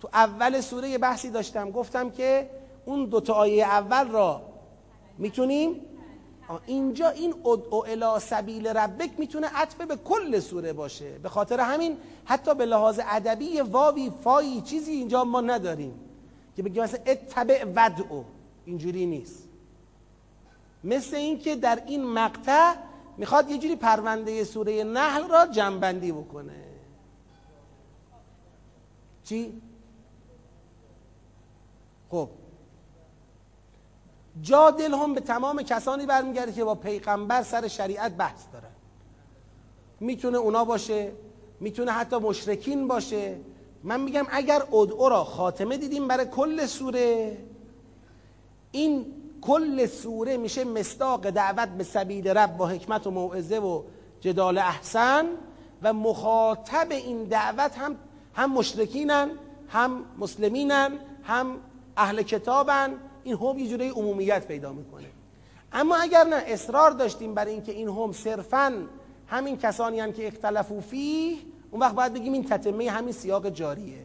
تو اول سوره یه بحثی داشتم گفتم که اون دوتا آیه اول را می‌تونیم؟ اینجا این ادعو الی سبیل ربک می‌تونه عطف به کل سوره باشه. به خاطر همین حتی به لحاظ ادبی واوی فایی چیزی اینجا ما نداریم که بگیم مثلا اتبع ودعو. اینجوری نیست. مثل اینکه در این مقطع می‌خواد یه جوری پرونده سوره نحل را جنبندی بکنه. چی؟ خب. جادل هم به تمام کسانی برمیگرده که با پیغمبر سر شریعت بحث دارن. می‌تونه اونا باشه می‌تونه حتی مشرکین باشه. من میگم اگر ادعو را خاتمه دیدیم برای کل سوره این کل سوره میشه مستاق دعوت به سبیل رب با حکمت و موعظه و جدال احسن و مخاطب این دعوت هم هم مشرکینن هم مسلمینن هم اهل کتابن. این هم یه جوری عمومیت پیدا می‌کنه. اما اگر نه اصرار داشتیم برای اینکه این هم صرفا همین کسانی هم که اختلفو فیه اون وقت باید بگیم این تتمه همین سیاق جاریه.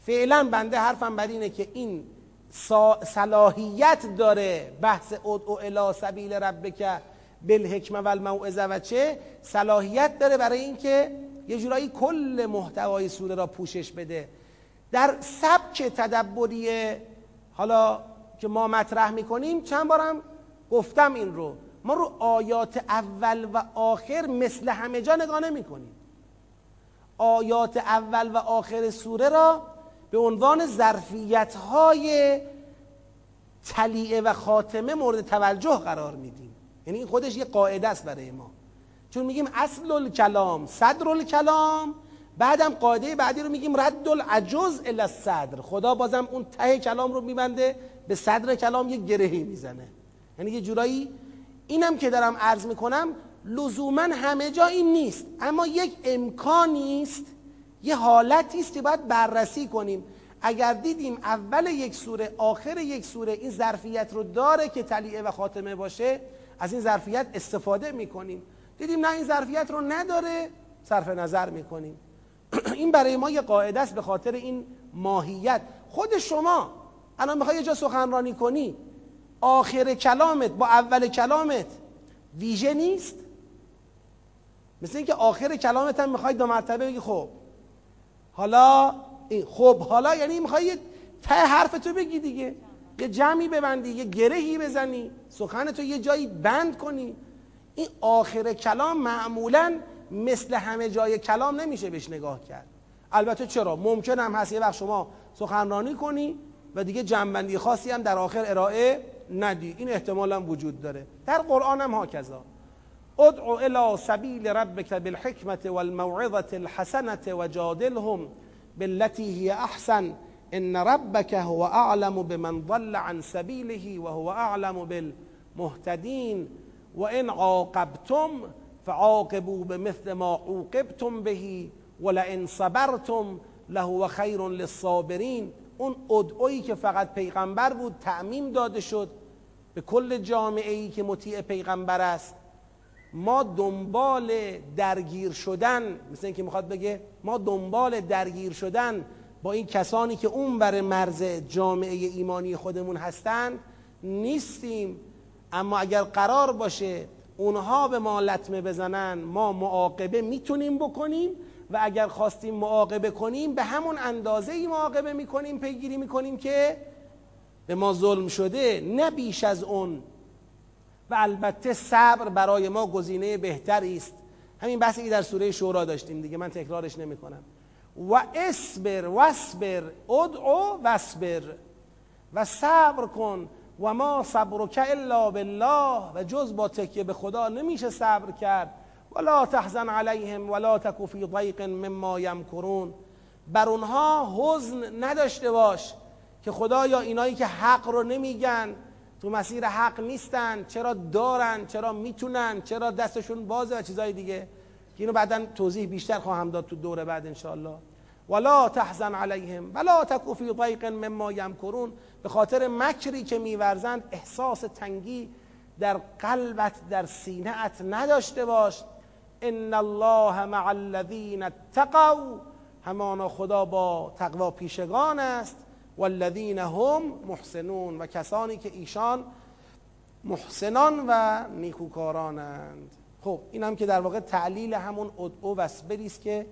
فعلا بنده حرفم بر اینه که این صلاحیت داره بحث ادعو الی سبیل ربک بالحکمه و الموعظه و چه؟ صلاحیت داره برای اینکه یه جورایی کل محتوای سوره را پوشش بده. در سبک تدبری حالا که ما مطرح می‌کنیم چند بارم گفتم این رو. ما رو آیات اول و آخر مثل همه جا نگاه نمی آیات اول و آخر سوره را به عنوان ظرفیت های تلیعه و خاتمه مورد توجه قرار میدیم. یعنی این خودش یه قاعده است برای ما. چون میگیم اصل الکلام صدر الکلام بعدم قاعده بعدی رو میگیم رد العجز الی الصدر خدا بازم اون ته کلام رو میبنده به صدر کلام یه گرهی می‌زنه. یعنی یه جورایی اینم که دارم عرض می‌کنم لزوما همه جا این نیست. اما یک امکانی است یه حالتی است که باید بررسی کنیم. اگر دیدیم اول یک سوره آخر یک سوره این ظرفیت رو داره که تلیعه و خاتمه باشه از این ظرفیت استفاده می‌کنیم. دیدیم نه این ظرفیت رو نداره صرف نظر می‌کنیم. این برای ما یه قاعده است به خاطر این ماهیت. خود شما الان می‌خوای یه جا سخنرانی کنی آخر کلامت با اول کلامت ویژه نیست؟ مثل اینکه آخر کلامت هم می‌خوای دو مرتبه بگی خب حالا این خب حالا یعنی می‌خوای ته حرف تو بگی دیگه. یه جمعی ببندی یه گرهی بزنی سخن تو یه جایی بند کنی. این آخر کلام معمولا مثل همه جای کلام نمیشه بهش نگاه کرد. البته چرا؟ ممکن هم هست یه وقت شما سخنرانی کنی و دیگه جنبندی خاصی هم در آخر ارائه ندی. این احتمال هم وجود داره. در قرآن هم هاکذا. ادعو الى سبیل ربک بالحکمت والموعظة الحسنة وجادلهم بالتي هي احسن. ان ربك هو اعلم بمن ضل عن سبیله وهو اعلم بالمهتدین وان عاقبتم فعاقبوا بمثل ما عوقبتم به ولئن صبرتم لهو خیر للصابرین اون ادعایی که فقط پیغمبر بود تعمیم داده شد. به کل جامعه ای که مطیع پیغمبر است. ما دنبال درگیر شدن مثل اینکه می‌خواد بگه ما دنبال درگیر شدن با این کسانی که اون بر مرز جامعه ایمانی خودمون هستند نیستیم. اما اگر قرار باشه اونها به ما لطمه بزنن ما معاقبه می‌تونیم بکنیم و اگر خواستیم معاقبه کنیم به همون اندازه ای معاقبه می‌کنیم پیگیری می‌کنیم که به ما ظلم شده نه بیش از اون و البته صبر برای ما گزینه بهتری است. همین بحثی که در سوره شورا داشتیم دیگه من تکرارش نمی‌کنم. و اسبر واسبر ادعو واسبر و صبر کن. و ما صبرک الا بالله. و جز با تکیه به خدا نمیشه صبر کرد. ولا تحزن علیهم ولا تکو فی ضیق مما یمکرون. بر اونها حزن نداشته باش که خدایا اینایی که حق رو نمیگن تو مسیر حق نیستن چرا دارن چرا می‌تونن چرا دستشون بازه و چیزای دیگه. اینو بعدا توضیح بیشتر خواهم داد تو دور بعد انشاءالله. ولا تحزن علیهم ولا تکو فی ضیق مما یمکرون. به خاطر مکری که میورزند احساس تنگی در قلبت در سینهت نداشته باش. ان الله مع الذین اتقوا. همانا خدا با تقوا پیشگان است. والذین هم محسنون و کسانی که ایشان محسنان و نیکوکارانند. خب این هم که در واقع تعلیل همون ادعو و است که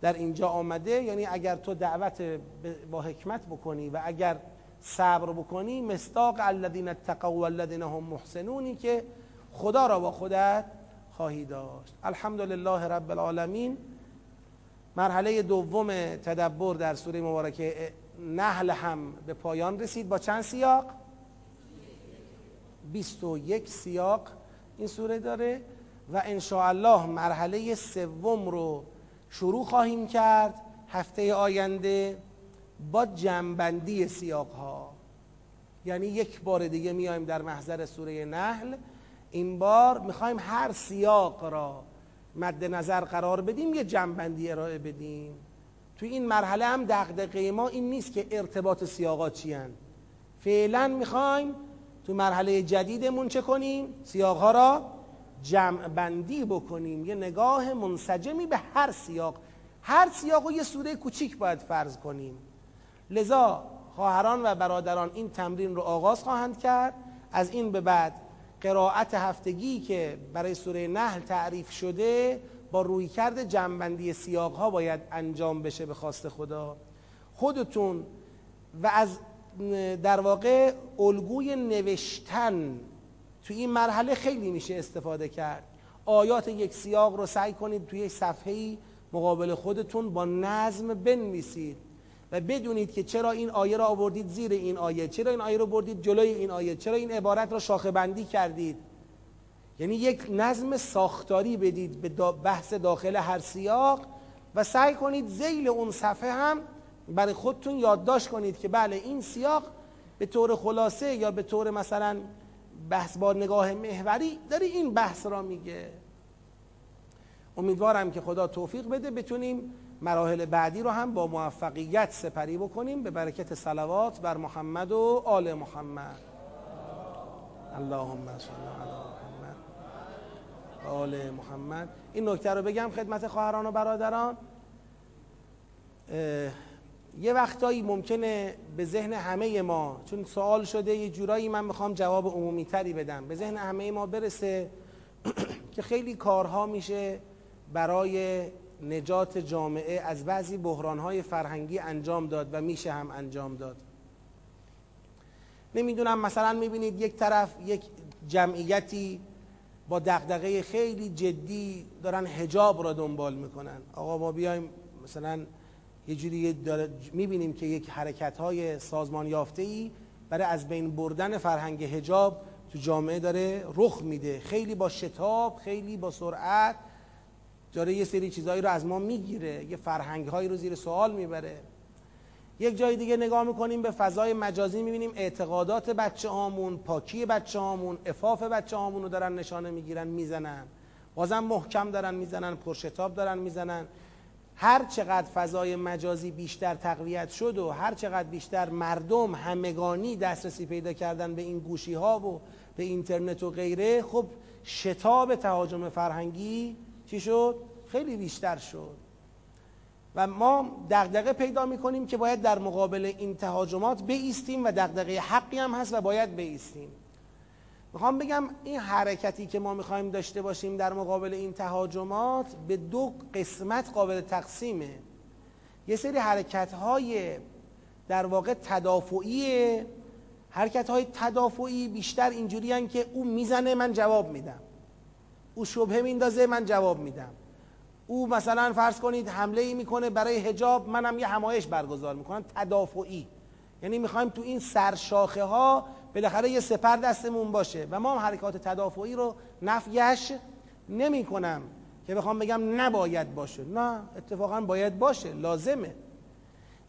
در اینجا آمده. یعنی اگر تو دعوت با حکمت بکنی و اگر صبر بکنی مستاق الذین اتقوا والذین هم محسنونی که خدا را با خودت خواهی داشت. الحمدلله رب العالمین. مرحله دوم تدبر در سوره مبارکه نحل هم به پایان رسید با چند سیاق؟ 21 سیاق این سوره داره و الله مرحله سوم رو شروع خواهیم کرد هفته آینده با جنبندی سیاق ها یعنی یک بار دیگه میایم در محضر سوره نحل. این بار می‌خوایم هر سیاق را مد نظر قرار بدیم یه جنبندی ارائه بدیم. توی این مرحله هم دقدقه ما این نیست که ارتباط سیاقات چی فعلا می‌خوایم تو مرحله جدیدمون چه کنیم؟ سیاق ها را جمع بندی بکنیم. یه نگاه منسجمی به هر سیاق. هر سیاق و یه سوره کوچیک باید فرض کنیم. لذا خواهران و برادران این تمرین رو آغاز خواهند کرد. از این به بعد قرائت هفتگی که برای سوره نحل تعریف شده با رویکرد جنبندی سیاق ها باید انجام بشه به خواست خدا. خودتون و از در واقع الگوی نوشتن توی این مرحله خیلی میشه استفاده کرد. آیات یک سیاق رو سعی کنید توی یک صفحه مقابل خودتون با نظم بنویسید و بدونید که چرا این آیه را آوردید زیر این آیه چرا این آیه رو بردید جلوی این آیه چرا این عبارت را شاخه بندی کردید. یعنی یک نظم ساختاری بدید به بحث داخل هر سیاق و سعی کنید زیل اون صفحه هم برای خودتون یادداشت کنید که بله این سیاق به طور خلاصه یا به طور مثلا بحث با نگاه محوری داره این بحث را میگه. امیدوارم که خدا توفیق بده بتونیم مراحل بعدی رو هم با موفقیت سپری بکنیم. به برکت صلوات بر محمد و آل محمد. اللهم صل علی آل محمد. این نکته رو بگم خدمت خواهران و برادران. یه وقتایی ممکنه به ذهن همه ما چون سوال شده یه جورایی من می‌خوام جواب عمومی تری بدم. به ذهن همه ما برسه که خیلی کارها میشه برای نجات جامعه از بعضی بحرانهای فرهنگی انجام داد و میشه هم انجام داد. نمی‌دونم مثلا می‌بینید یک طرف یک جمعیتی با دغدغه خیلی جدی دارن هجاب را دنبال می‌کنن. آقا ما بیایم مثلا یه جوری می‌بینیم که یک حرکت های سازمان یافته ای برای از بین بردن فرهنگ هجاب تو جامعه داره رخ میده. خیلی با شتاب خیلی با سرعت داره یه سری چیزهایی رو از ما می‌گیره. یه فرهنگ هایی رو زیر سوال می‌بره. یک جای دیگه نگاه می‌کنیم به فضای مجازی می‌بینیم اعتقادات بچه هامون پاکی بچه هامون افاف بچه هامون رو دارن نشانه می‌گیرن می‌زنن. بازم محکم دارن می‌زنن پرشتاب دارن می‌زنن. هر چقدر فضای مجازی بیشتر تقویت شد و هر چقدر بیشتر مردم همگانی دسترسی پیدا کردن به این گوشی ها و به اینترنت و غیره خب شتاب تهاجم فرهنگی چی شد؟ خیلی بیشتر شد. و ما دغدغه پیدا می‌کنیم که باید در مقابل این تهاجمات بیستیم و دغدغه حقی هم هست و باید بیستیم. می‌خوام بگم این حرکتی که ما می‌خوایم داشته باشیم در مقابل این تهاجمات به دو قسمت قابل تقسیمه. یه سری حرکت های در واقع تدافعی حرکت های تدافعی بیشتر اینجوری که او می‌زنه من جواب میدم. او شبهه میندازه من جواب میدم. او مثلا فرض کنید حمله ای می‌کنه برای هجاب منم یه همایش برگزار می‌کنم تدافعی. یعنی می‌خوایم تو این سرشاخه ها بالاخره یه سپر دستمون باشه. و ما هم حرکات تدافعی رو نفیش نمی کنم که بخوام بگم نباید باشه. نه اتفاقا باید باشه لازمه.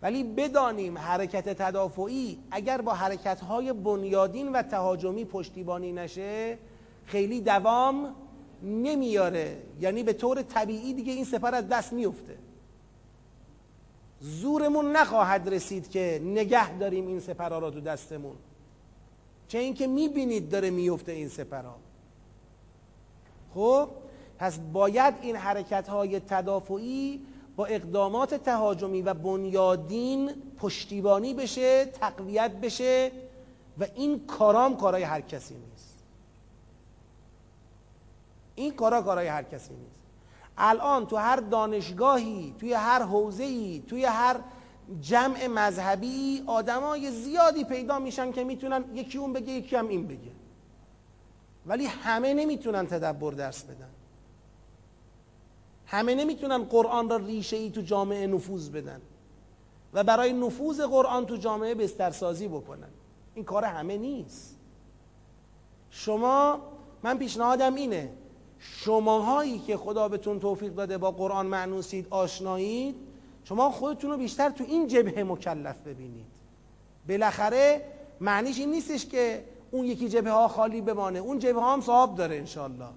ولی بدانیم حرکت تدافعی اگر با حرکت های بنیادین و تهاجمی پشتیبانی نشه خیلی دوام نمیاره. یعنی به طور طبیعی دیگه این سپر از دست میفته. زورمون نخواهد رسید که نگه داریم این سپرها را تو دستمون. چه اینکه می‌بینید داره میفته این سپرها. خب پس باید این حرکت های تدافعی با اقدامات تهاجمی و بنیادین پشتیبانی بشه تقویت بشه و این کارام کارای هر کسی نیست این کارا کارای هر کسی نیست. الان تو هر دانشگاهی توی هر حوزه‌ای توی هر جمع مذهبی آدمای زیادی پیدا میشن که می‌تونن یکی اون بگه یکی هم این بگه. ولی همه نمی‌تونن تدبر درس بدن. همه نمی‌تونن قرآن را ریشه ای تو جامعه نفوذ بدن و برای نفوذ قرآن تو جامعه بسترسازی بکنن. این کار همه نیست. شما من پیشنهادم اینه شماهایی که خدا بهتون توفیق داده با قرآن معنوسید آشنایید شما خودتون رو بیشتر تو این جبهه مکلف ببینید. بالاخره معنیش این نیستش که اون یکی جبهه ها خالی بمانه اون جبهه ها هم صاحب داره انشالله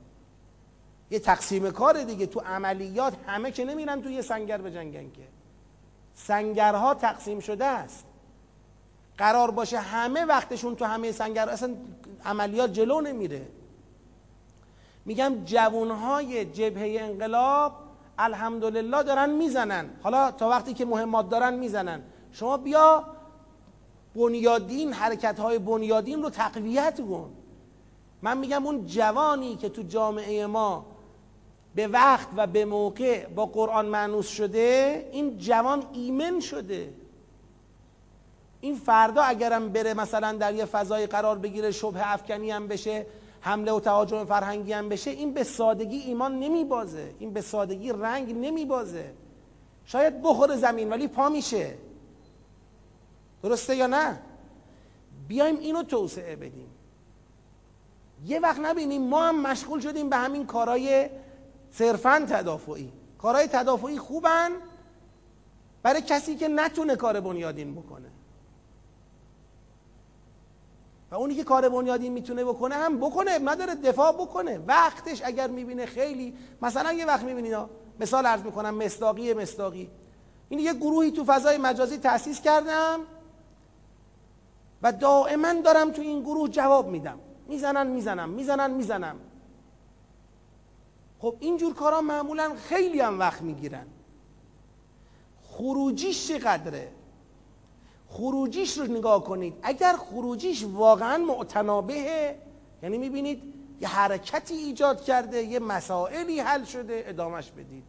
یه تقسیم کار دیگه تو عملیات همه که نمیرن تو یه سنگر بجنگن که. سنگرها تقسیم شده است. قرار باشه همه وقتشون تو همه سنگر اصلا عملیات جلو نمیره. میگم جوانهای جبهه انقلاب الحمدلله دارن می‌زنن. حالا تا وقتی که مهمات دارن می‌زنن. شما بیا بنیادین حرکت های بنیادین رو تقویت کن. من میگم اون جوانی که تو جامعه ما به وقت و به موقع با قرآن معنوس شده این جوان ایمن شده. این فردا اگرم بره مثلا در یه فضای قرار بگیره شبه افکنی هم بشه حمله و تهاجم فرهنگی هم بشه این به سادگی ایمان نمیبازه. این به سادگی رنگ نمیبازه. شاید بخوره زمین ولی پا میشه. درسته یا نه؟ بیایم اینو توسعه بدیم. یه وقت نبینیم ما هم مشغول شدیم به همین کارهای صرفا تدافعی. کارهای تدافعی خوبن برای کسی که نتونه کار بنیادین بکنه. و اونی که کار بنیادین می‌تونه بکنه هم بکنه نداره دفاع بکنه. وقتش اگر می‌بینه خیلی مثلا یه وقت می‌بینید مثال عرض می‌کنم مصداقی مصداقی. این یه گروهی تو فضای مجازی تأسیس کردم و دائما دارم تو این گروه جواب میدم. می‌زنن می‌زنم می‌زنن می‌زنم. خب اینجور کارا معمولا خیلی هم وقت می‌گیرن. خروجیش چقدره؟ خروجیش رو نگاه کنید. اگر خروجیش واقعا معتنابهه یعنی می‌بینید یه حرکتی ایجاد کرده یه مسائلی حل شده ادامش بدید.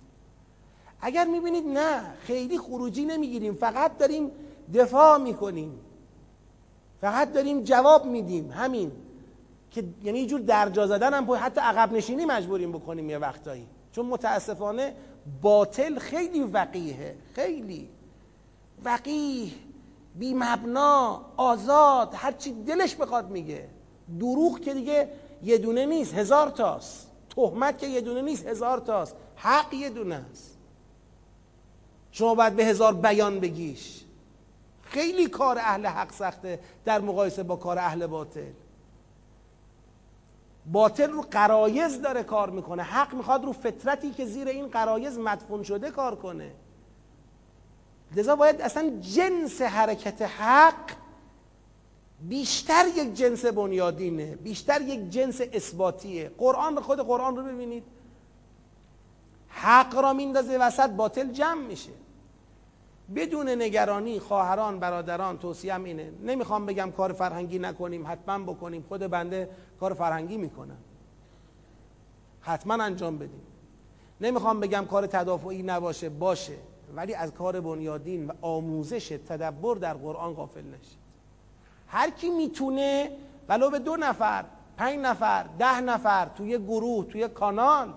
اگر می‌بینید نه خیلی خروجی نمی‌گیریم فقط داریم دفاع می‌کنیم. فقط داریم جواب میدیم. همین. که یعنی جور درجا زدن هم حتی عقب نشینی مجبوریم بکنیم یه وقتایی. چون متاسفانه باطل خیلی وقیه خیلی. وقیه بی مبنا آزاد هر چی دلش بخواد میگه. دروغ که دیگه یه دونه نیست هزار تاست. تهمت که یه دونه نیست هزار تاست. حق یه دونه است. شما باید به هزار بیان بگیش. خیلی کار اهل حق سخته در مقایسه با کار اهل باطل. باطل رو قرایز داره کار می‌کنه. حق می‌خواد رو فطرتی که زیر این قرایز مدفون شده کار کنه. لذا باید اصلا جنس حرکت حق بیشتر یک جنس بنیادینه بیشتر یک جنس اثباتیه. قرآن خود قرآن رو ببینید. حق را میندازه وسط باطل جمع میشه. بدون نگرانی خواهران برادران توصیم اینه. نمی‌خوام بگم کار فرهنگی نکنیم حتما بکنیم. خود بنده کار فرهنگی می‌کنم حتما انجام بدیم. نمی‌خوام بگم کار تدافعی نباشه باشه. ولی از کار بنیادین و آموزش تدبر در قرآن غافل نشید. هر کی می‌تونه ولو به دو نفر پنج نفر ده نفر توی گروه توی کانال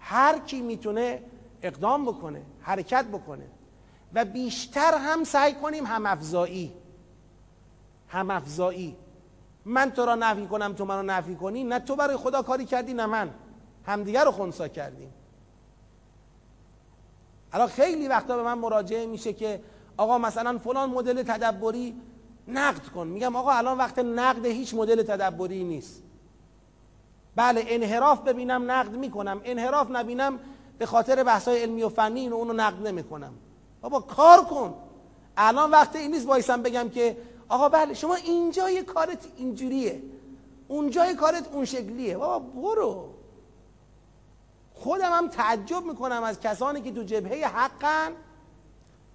هر کی می‌تونه اقدام بکنه حرکت بکنه و بیشتر هم سعی کنیم هم افزایی. هم افزایی. من تو را نفی کنم تو منو نفی کنی نه تو برای خدا کاری کردی نه من. همدیگر رو خونسا کردیم. الان خیلی وقتا به من مراجعه میشه که آقا مثلا فلان مدل تدبری نقد کن. میگم آقا الان وقت نقد هیچ مدل تدبری نیست. بله انحراف ببینم نقد می‌کنم. انحراف نبینم به خاطر بحثای علمی و فنی اینو اونو نقد نمی‌کنم. بابا کار کن. الان وقت این نیست وایسم بگم که آقا بله شما اینجای کارت اینجوریه. اونجای کارت اون شکلیه. بابا برو. خودم هم تعجب می‌کنم از کسانی که تو جبهه حقن.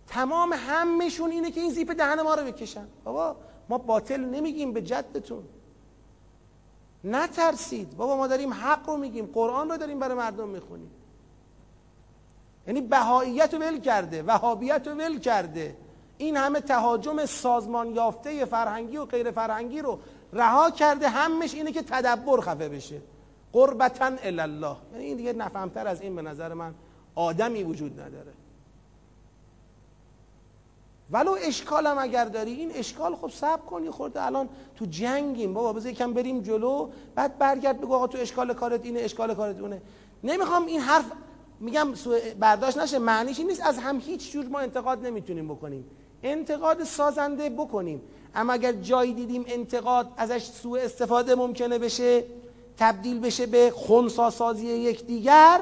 تمام همشون اینه که این زیپ دهن ما رو بکشن. بابا ما باطل نمیگیم به جدتون. نترسید. بابا ما داریم حق رو میگیم. قرآن رو داریم برای مردم می‌خونیم. یعنی بهاییت رو ول کرده وهابیت رو ول کرده. این همه تهاجم سازمان یافته فرهنگی و غیر فرهنگی رو رها کرده. همش اینه که تدبر خفه بشه. قربتا الله یعنی این دیگه نفهمتر از این به نظر من آدمی وجود نداره. ولو اشکالم اگر داری این اشکال خب سب کنی خورده. الان تو جنگیم. بابا بذار یکم بریم جلو. بعد برگرد بگو آقا تو اشکال کارت اینه اشکال کارت اونه. نمی‌خوام این حرف میگم برداشت نشه. معنیش این نیست. از هم هیچ جور ما انتقاد نمی‌تونیم بکنیم. انتقاد سازنده بکنیم. اما اگر جایی دیدیم انتقاد ازش سوء استفاده ممکنه بشه تبدیل بشه به خونسا سازی یکدیگر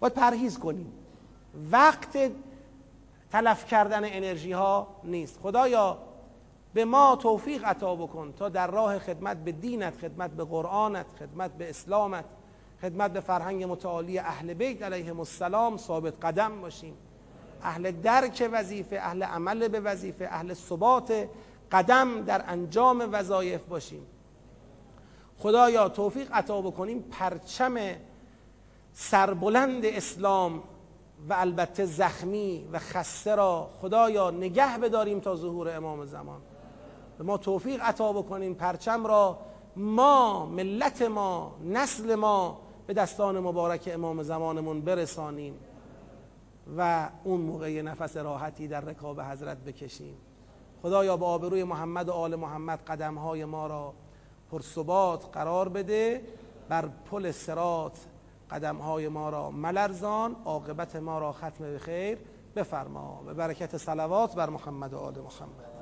باید پرهیز کنیم. وقت تلف کردن انرژی ها نیست. خدایا به ما توفیق عطا بکن تا در راه خدمت به دینت خدمت به قرآنت خدمت به اسلامت خدمت به فرهنگ متعالی اهل بیت علیهم السلام ثابت قدم باشیم. اهل درک وظیفه اهل عمل به وظیفه اهل ثبات قدم در انجام وظایف باشیم. خدایا توفیق عطا بکنیم پرچم سربلند اسلام و البته زخمی و خسته را خدایا نگه بداریم تا ظهور امام زمان. به ما توفیق عطا بکنیم پرچم را. ما ملت ما نسل ما به دستان مبارک امام زمانمون برسانیم و اون موقع نفس راحتی در رکاب حضرت بکشیم. خدایا با آبروی محمد و آل محمد قدمهای ما را پرثبات قرار بده بر پل سرات قدمهای ما را ملرزان عاقبت ما را ختم به خیر بفرما. به برکت صلوات بر محمد و آل محمد.